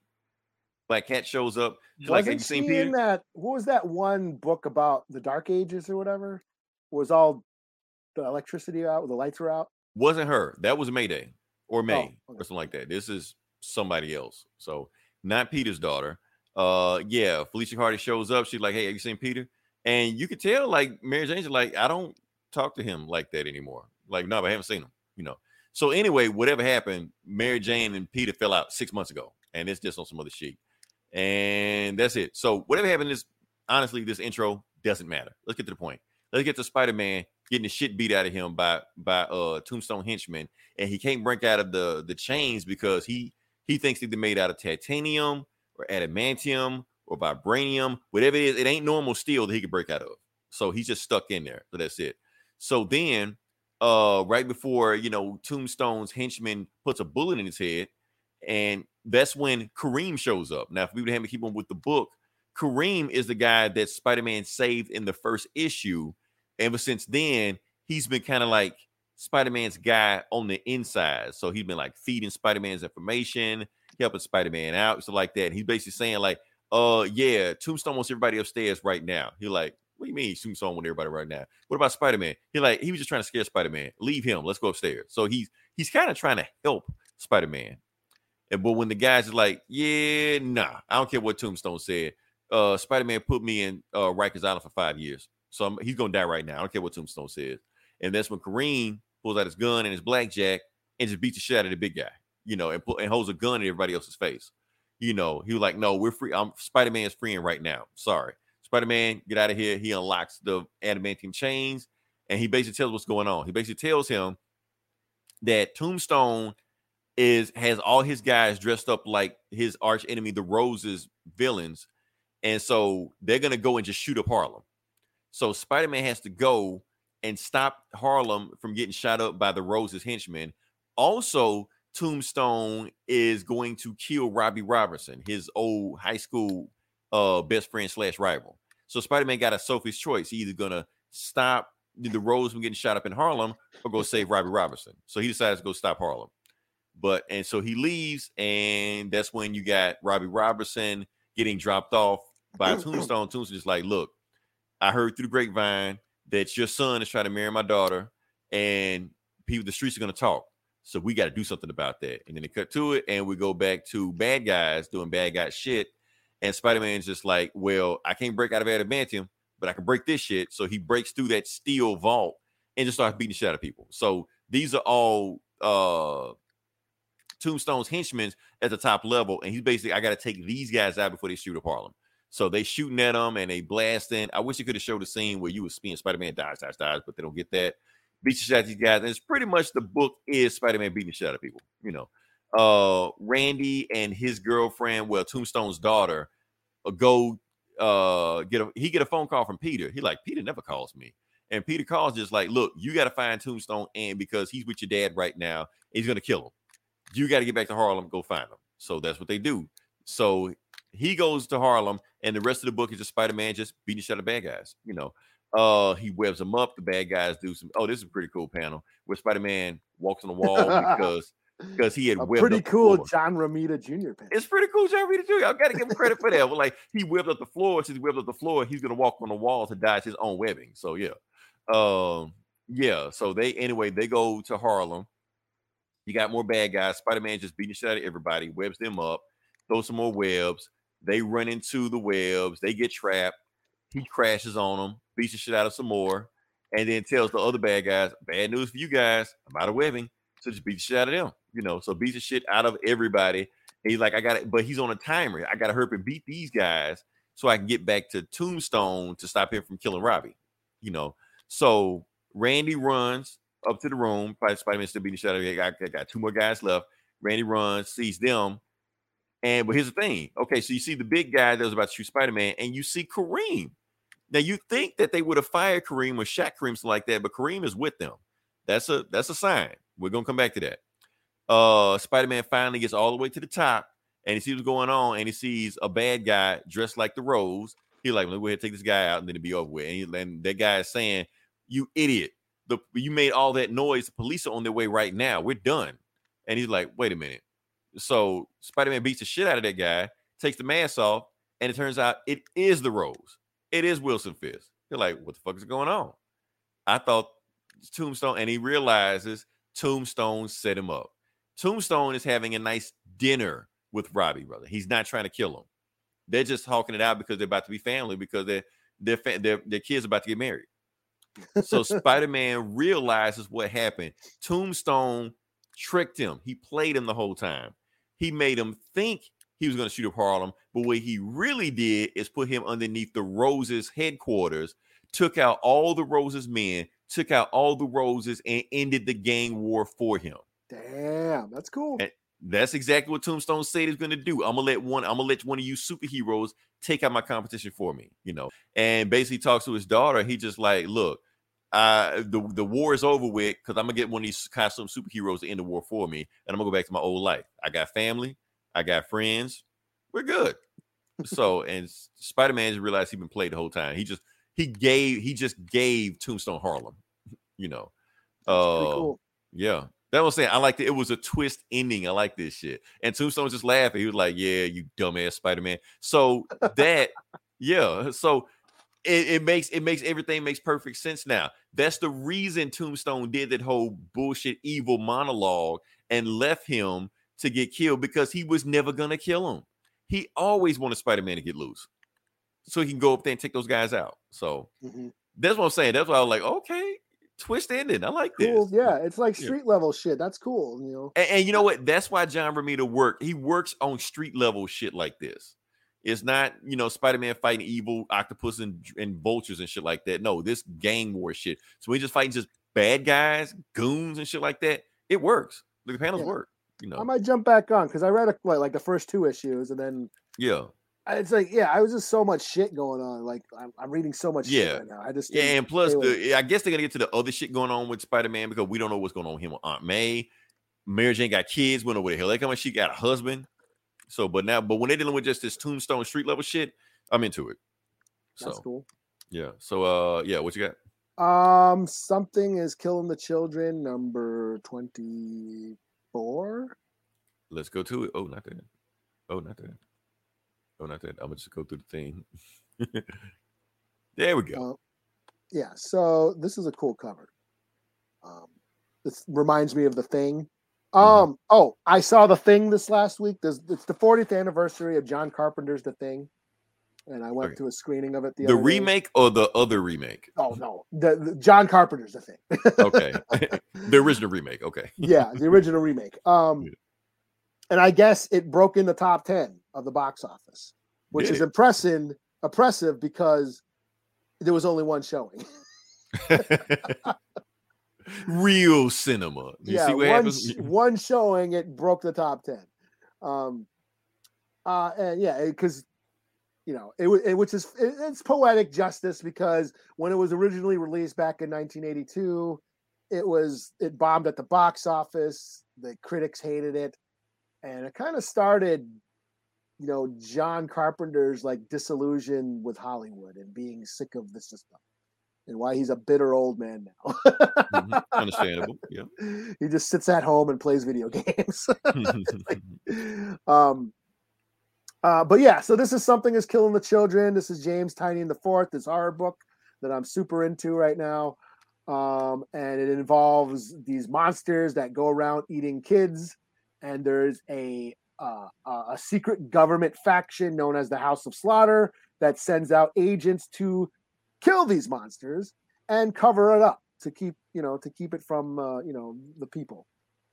Black Cat shows up. Like, "Have Wasn't you she Peter?" in that? What was that one book about the Dark Ages or whatever? Was all the electricity out, the lights were out. wasn't her. That was Mayday or May Oh, okay. or something like that. This is somebody else. So not Peter's daughter. Uh yeah, Felicia Hardy shows up. She's like, Hey, have you seen Peter? And you could tell like Mary Jane's like, I don't talk to him like that anymore. Like, no, I haven't seen him, you know. So anyway, whatever happened, Mary Jane and Peter fell out six months ago, and it's just on some other sheet. And that's it. So whatever happened is honestly, this intro doesn't matter. Let's get to the point. Let's get to Spider-Man getting the shit beat out of him by by uh Tombstone henchmen, and he can't break out of the the chains because he he thinks they're made out of titanium or adamantium or vibranium, whatever it is. It ain't normal steel that he could break out of. So he's just stuck in there. So that's it. So then, uh, right before you know, Tombstone's henchman puts a bullet in his head, and that's when Kareem shows up. Now, if we would have to keep on with the book, Kareem is the guy that Spider-Man saved in the first issue. Ever since then, he's been kind of like Spider-Man's guy on the inside. So he's been like feeding Spider-Man's information, helping Spider-Man out, so like that. He's basically saying like, "Uh, yeah, Tombstone wants everybody upstairs right now." He like, "What do you mean Tombstone wants everybody right now? What about Spider-Man?" He like, he was just trying to scare Spider-Man. Leave him. Let's go upstairs. So he's he's kind of trying to help Spider-Man. And but when the guys is like, "Yeah, nah, I don't care what Tombstone said." Uh, Spider-Man put me in uh Rikers Island for five years, so I'm, he's gonna die right now. I don't care what Tombstone says. And that's when Kareem pulls out his gun and his blackjack and just beats the shit out of the big guy, you know, and and holds a gun in everybody else's face. You know, he was like, "No, we're free. I'm Spider Man's freeing right now. Sorry, Spider Man, get out of here." He unlocks the adamantium chains, and he basically tells what's going on. He basically tells him that Tombstone is has all his guys dressed up like his arch enemy, the Roses villains, and so they're gonna go and just shoot up Harlem. So Spider Man has to go and stop Harlem from getting shot up by the Roses henchmen. Also, Tombstone is going to kill Robbie Robertson, his old high school uh best friend slash rival. So Spider-Man got a Sophie's choice. He's either gonna stop the Rose from getting shot up in Harlem or go save Robbie Robertson. So he decides to go stop Harlem. But and so he leaves, and that's when you got Robbie Robertson getting dropped off by Tombstone. Tombstone just like, look, I heard through the grapevine that your son is trying to marry my daughter, and people, the streets are gonna talk. So we got to do something about that. And then they cut to it, and we go back to bad guys doing bad guy shit. And Spider Man's just like, well, I can't break out of adamantium, but I can break this shit. So he breaks through that steel vault and just starts beating the shit out of people. So these are all uh Tombstone's henchmen at the top level, and he's basically, I got to take these guys out before they shoot up Harlem. So they shooting at him and they blasting. I wish they could have showed a scene where you were seeing Spider Man dies, dies, dies, but they don't get that. Beat the shit out of these guys, and it's pretty much the book is Spider Man beating the shit out of people. You know, uh, Randy and his girlfriend, well, Tombstone's daughter, uh, go uh get a he get a phone call from Peter. He like Peter never calls me. And Peter calls just like, look, you got to find Tombstone and because he's with your dad right now, he's gonna kill him. You got to get back to Harlem, go find him. So that's what they do. So he goes to Harlem, and the rest of the book is just Spider-Man just beating shit out of bad guys. You know, uh, he webs them up. The bad guys do some. Oh, this is a pretty cool panel where Spider-Man walks on the wall because because he had A webbed pretty cool. John Romita Jr. pen. It's pretty cool, John Reed too. I got to give him credit for that. Well, like he whipped up the floor. Since he whipped up the floor, he's gonna walk on the wall to dodge his own webbing. So yeah, um, yeah. So they anyway they go to Harlem. You got more bad guys. Spider Man just beating the shit out of everybody, webs them up, throws some more webs. They run into the webs. They get trapped. He crashes on them, beats the shit out of some more, and then tells the other bad guys, "Bad news for you guys. I'm out of webbing." So just beat the shit out of them. You know, so beats the shit out of everybody. And he's like, I got it, but he's on a timer. I got to hurry and beat these guys so I can get back to Tombstone to stop him from killing Robbie. You know, so Randy runs up to the room. Probably Spider Man still beating the shit out of him. I got, got two more guys left. Randy runs, sees them. And but here's the thing. Okay, so you see the big guy that was about to shoot Spider Man, and you see Kareem. Now you think that they would have fired Kareem or shot Kareem like that, but Kareem is with them. That's a that's a sign. We're gonna come back to that. Uh Spider-Man finally gets all the way to the top and he sees what's going on, and he sees a bad guy dressed like the Rose. He like, let me go ahead take this guy out, and then it'll be over with. And, he, and that guy is saying, "You idiot! The you made all that noise. The police are on their way right now. We're done." And he's like, "Wait a minute." So Spider-Man beats the shit out of that guy, takes the mask off, and it turns out it is the Rose. It is Wilson Fisk. You're like, "What the fuck is going on?" I thought Tombstone, and he realizes Tombstone set him up. Tombstone is having a nice dinner with Robbie, brother. He's not trying to kill him. They're just hawking it out because they're about to be family because their their their, their kids about to get married. So Spider-Man realizes what happened. Tombstone tricked him. He played him the whole time. He made him think he was going to shoot up Harlem, but what he really did is put him underneath the Roses headquarters, took out all the Roses men, took out all the Roses, and ended the gang war for him. Damn, that's cool. And that's exactly what Tombstone said he's going to do. I'm gonna let one. I'm gonna let one of you superheroes take out my competition for me. You know, and basically talks to his daughter. He just like, look, uh, the the war is over with because I'm gonna get one of these costume superheroes to end the war for me, and I'm gonna go back to my old life. I got family. I got friends. We're good. So, and Spider Man just realized he'd been played the whole time. He just he gave he just gave Tombstone Harlem. You know, uh, cool. yeah. That was saying I like it. It was a twist ending. I like this shit. And Tombstone was just laughing. He was like, "Yeah, you dumbass Spider-Man." So that, yeah. So it, it makes it makes everything makes perfect sense now. That's the reason Tombstone did that whole bullshit evil monologue and left him to get killed because he was never gonna kill him. He always wanted Spider-Man to get loose. So he can go up there and take those guys out. So Mhm. that's what I'm saying. That's why I was like, okay, twist ending. I like this. Yeah, it's like Yeah. street level shit. That's cool. You know. And, and you know what? That's why John Romita worked. He works on street level shit like this. It's not, you know, Spider-Man fighting evil octopus and, and vultures and shit like that. No, this gang war shit. So we just fighting just bad guys, goons and shit like that. It works. The panels Yeah. work. You know. I might jump back on because I read a, what, like the first two issues, and then yeah. It's like, yeah, I was just so much shit going on. Like I'm, I'm reading so much Yeah. shit right now. I just Yeah, and plus, the, I guess they're gonna get to the other shit going on with Spider Man because we don't know what's going on with him with Aunt May. Mary Jane got kids. We don't know where the hell they coming. She got a husband. So, but now, but when they're dealing with just this Tombstone street level shit, I'm into it. So, that's cool. yeah. So, uh, yeah. What you got? Um, something is killing the children. Number twenty four. Let's go to it. Oh, not that. Oh, not that. Oh, not that. I'm gonna just go through the thing. there we go. Uh, yeah, so this is a cool cover. Um, this reminds me of the thing. Mm-hmm. Um, oh, I saw the thing this last week. There's it's the 40th anniversary of John Carpenter's The Thing, and I went Okay. to a screening of it. The, the other day. remake or the other remake? Oh no, the, the John Carpenter's The Thing. Okay, the original remake. Okay. yeah, the original remake. Um, Yeah. and I guess it broke in the top ten of the box office, which Did is impressive. Oppressive because there was only one showing. Real cinema. You yeah, see what one, one showing it broke the top ten. Um, uh, and yeah, because you know it, it which is it, it's poetic justice because when it was originally released back in 1982, it was it bombed at the box office. The critics hated it, and it kind of started, you know, John Carpenter's like disillusion with Hollywood and being sick of the system, and why he's a bitter old man now. Mhm, Understandable. Yeah. he just sits at home and plays video games. um uh but yeah so this is something is killing the children. This is James Tynion the fourth this horror book that i'm super into right now. Um and it involves these monsters that go around eating kids. And there's a uh, a secret government faction known as the house of slaughter that sends out agents to kill these monsters and cover it up to keep you know to keep it from uh, you know the people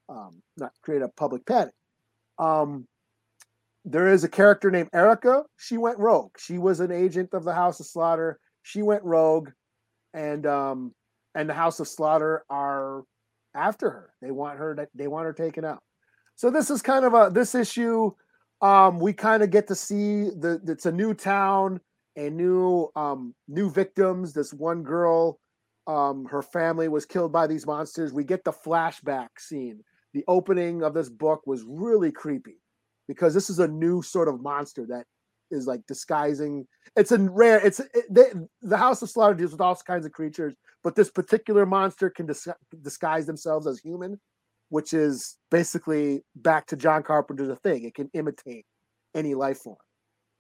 um, not create a public panic. Um, there is a character named erica. She went rogue. She was an agent of the house of slaughter. She went rogue and um and the house of slaughter are after her. They want her that they want her taken out. So this is kind of a this issue um we kind of get to see the it's a new town and new um new victims. This one girl um her family was killed by these monsters. We get the flashback scene. The opening of this book was really creepy because this is a new sort of monster that is like disguising it's a rare it's it, they, the house of slaughter deals with all kinds of creatures but this particular monster can dis- disguise themselves as human which is basically back to john carpenter's thing it can imitate any life form.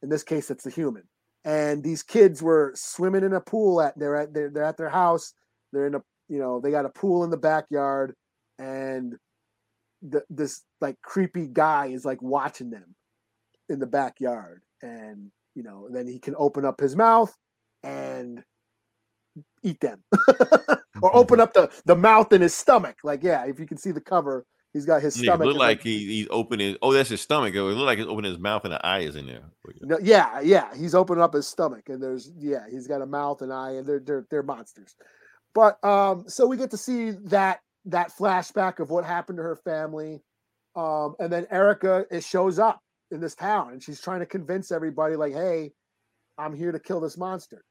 In this case it's a human. And these kids were swimming in a pool at they're at they're, they're at their house they're in a you know they got a pool in the backyard and the, this like creepy guy is like watching them in the backyard and you know then he can open up his mouth and eat them or open up the the mouth in his stomach like yeah if you can see the cover he's got his Yeah, stomach look is, like he, he's opening. Oh, that's his stomach. It look like he's opening his mouth and the eye is in there. No, yeah, yeah, he's opening up his stomach, and there's yeah, he's got a mouth and eye, and they're they're they're monsters. But um, so we get to see that that flashback of what happened to her family, um, and then Erica it shows up in this town, and she's trying to convince everybody like, hey, I'm here to kill this monster.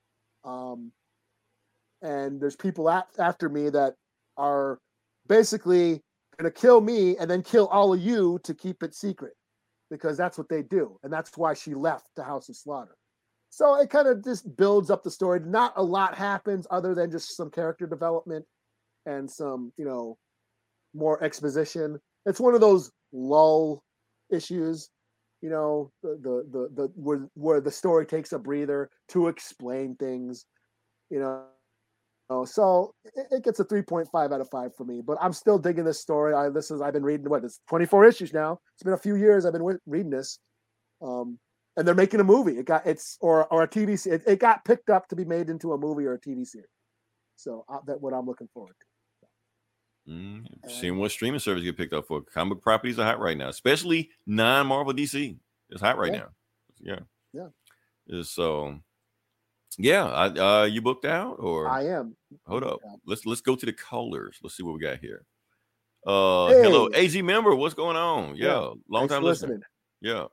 Um, and there's people after me that are basically going to kill me and then kill all of you to keep it secret because that's what they do. And that's why she left the House of Slaughter. So it kind of just builds up the story. Not a lot happens other than just some character development and some, you know, more exposition. It's one of those lull issues, you know, the the the, the where where the story takes a breather to explain things, you know. Oh, so it, gets a 3.5 out of 5 for me, but I'm still digging this story. I this is I've been reading what it's 24 issues now. It's been a few years I've been reading this. Um and they're making a movie. It got it's or or a TV it, it got picked up to be made into a movie or a TV series. So uh, that what I'm looking forward to. Mm, seeing what streaming service get picked up for. Comic properties are hot right now, especially non Marvel DC. It's hot right Yeah. now. Yeah. Yeah. Uh, So, yeah, I, uh, you booked out or I am. hold up? yeah. Let's let's go to the callers. Let's see what we got here. Uh, hello, Hey. AG member. What's going on? Yeah, Yeah, long Thanks time for listener. Yeah.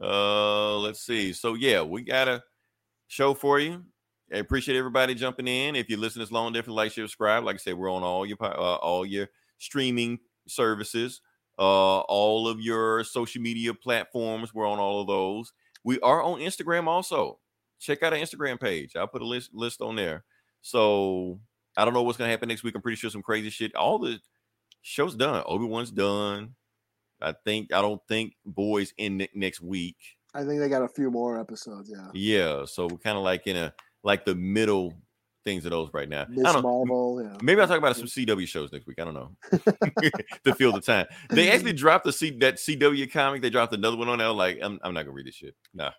Uh, let's see. So yeah, we got a show for you. I appreciate everybody jumping in. If you listen this long, definitely like, share, subscribe. Like I said, we're on all your uh, all your streaming services, uh, all of your social media platforms. We're on all of those. We are on Instagram also. Check out our Instagram page. I'll put a list list on there. So I don't know what's gonna happen next week. I'm pretty sure some crazy shit. All the shows done. Obi Wan's done. I think I don't think boys in next week. I think they got a few more episodes. Yeah, Yeah, so we're kind of like in a like the middle things of those right now. I don't. Marvel. Yeah, Maybe I'll talk about some CW shows next week. I don't know to fill the time. They actually dropped the C that CW comic. They dropped another one on there. Like I'm, I'm not gonna read this shit. Nah.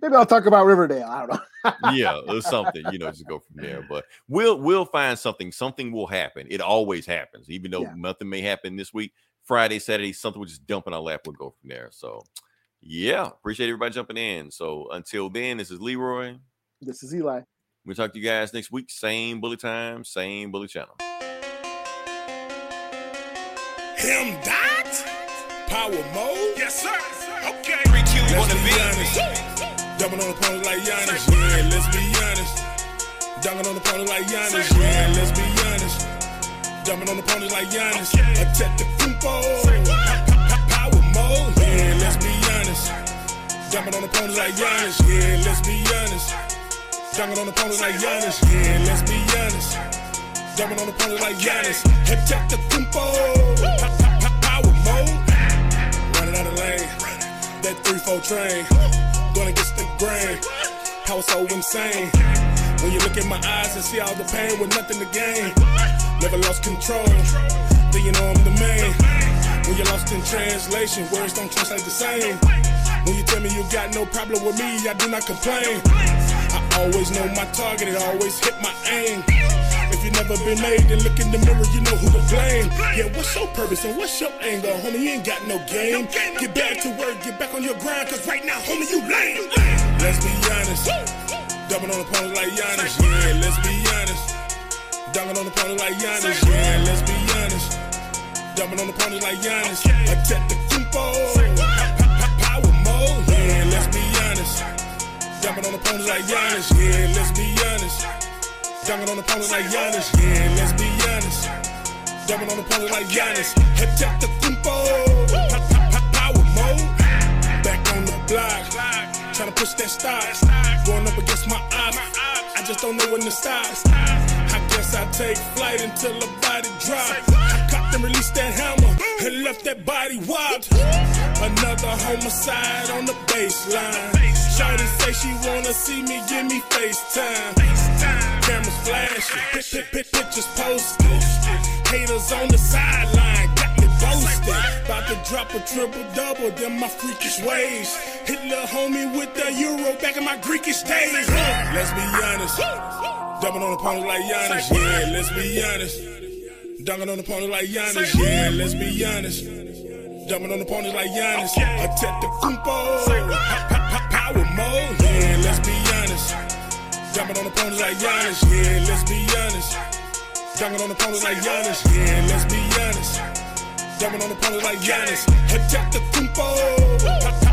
maybe I'll talk about Riverdale. I don't know. yeah, or something, you know, just go from there. But we'll we'll find something. Something will happen. It always happens, even though Yeah. nothing may happen this week. Friday, Saturday, something will just dump in our lap. We'll go from there. So, yeah, appreciate everybody jumping in. So until then, this is Leroy. This is Eli. We'll talk to you guys next week. Same bully time, same bully channel. Him dot? Power mode? Yes, sir. Okay. Let's be honest. Jumping on the opponents like Giannis. Yeah, let's be honest. Dunking on the opponents like Giannis. Yeah, let's be honest. Jumping on the opponents like Giannis. Attack the Kumpo. Power mode. Yeah, let's be honest. Jumping on opponents like Giannis. Yeah, let's be honest. Dunking on the opponents like Giannis. Yeah, let's be honest. Jumping on the opponents like Giannis. Attack the Kumpo. Power mode. Running out of lane. That 3-4 train. Gonna get the grain. Power so insane. When you look in my eyes and see all the pain with nothing to gain. Never lost control. Then you know I'm the man. When you're lost in translation, words don't translate the same. When you tell me you got no problem with me, I do not complain. Always know my target, it always hit my aim. If you never been made, then look in the mirror, you know who to blame. Yeah, what's your purpose and what's your angle? Homie, you ain't got no game. Get back to work, get back on your grind, cause right now, homie, you lame. Let's be honest. Dumping on opponents like Giannis, yeah, let's be honest. Dunking on opponents like Giannis, yeah, let's be honest. Dumping on opponents like Giannis. Attack the Kumpo. Power mode, Dumping on opponents like Giannis, yeah, let's be honest. Dunking on opponents like Giannis, yeah, let's be honest. Dumping on opponents like Giannis. Attack the Kumpo. Power mode. Back on the block. Tryna push that stock. Going up against my odds. I just don't know when to stop. I guess I take flight until the body drop. And released that hammer and left that body whopped. Another homicide on the baseline. Shawty say she wanna see me, give me FaceTime. Cameras flashing, pit, pit, pit, pictures posted. Haters on the sideline, got me boasted. About to drop a triple double, then my freakish ways. Hit lil' homie with the euro back in my Greekish days. Let's be honest. Dumping on opponents like Giannis, yeah, let's be honest. Dunking on opponents like Giannis, yeah, let's be honest. Dumping on opponents like Giannis. Attack the Kumpo. Power mode, yeah, let's be honest. Dumping on opponents like Giannis, yeah, let's be honest. Dunking on opponents like Giannis, yeah, let's be honest. Dumping on opponents like Giannis. Antetokounmpo.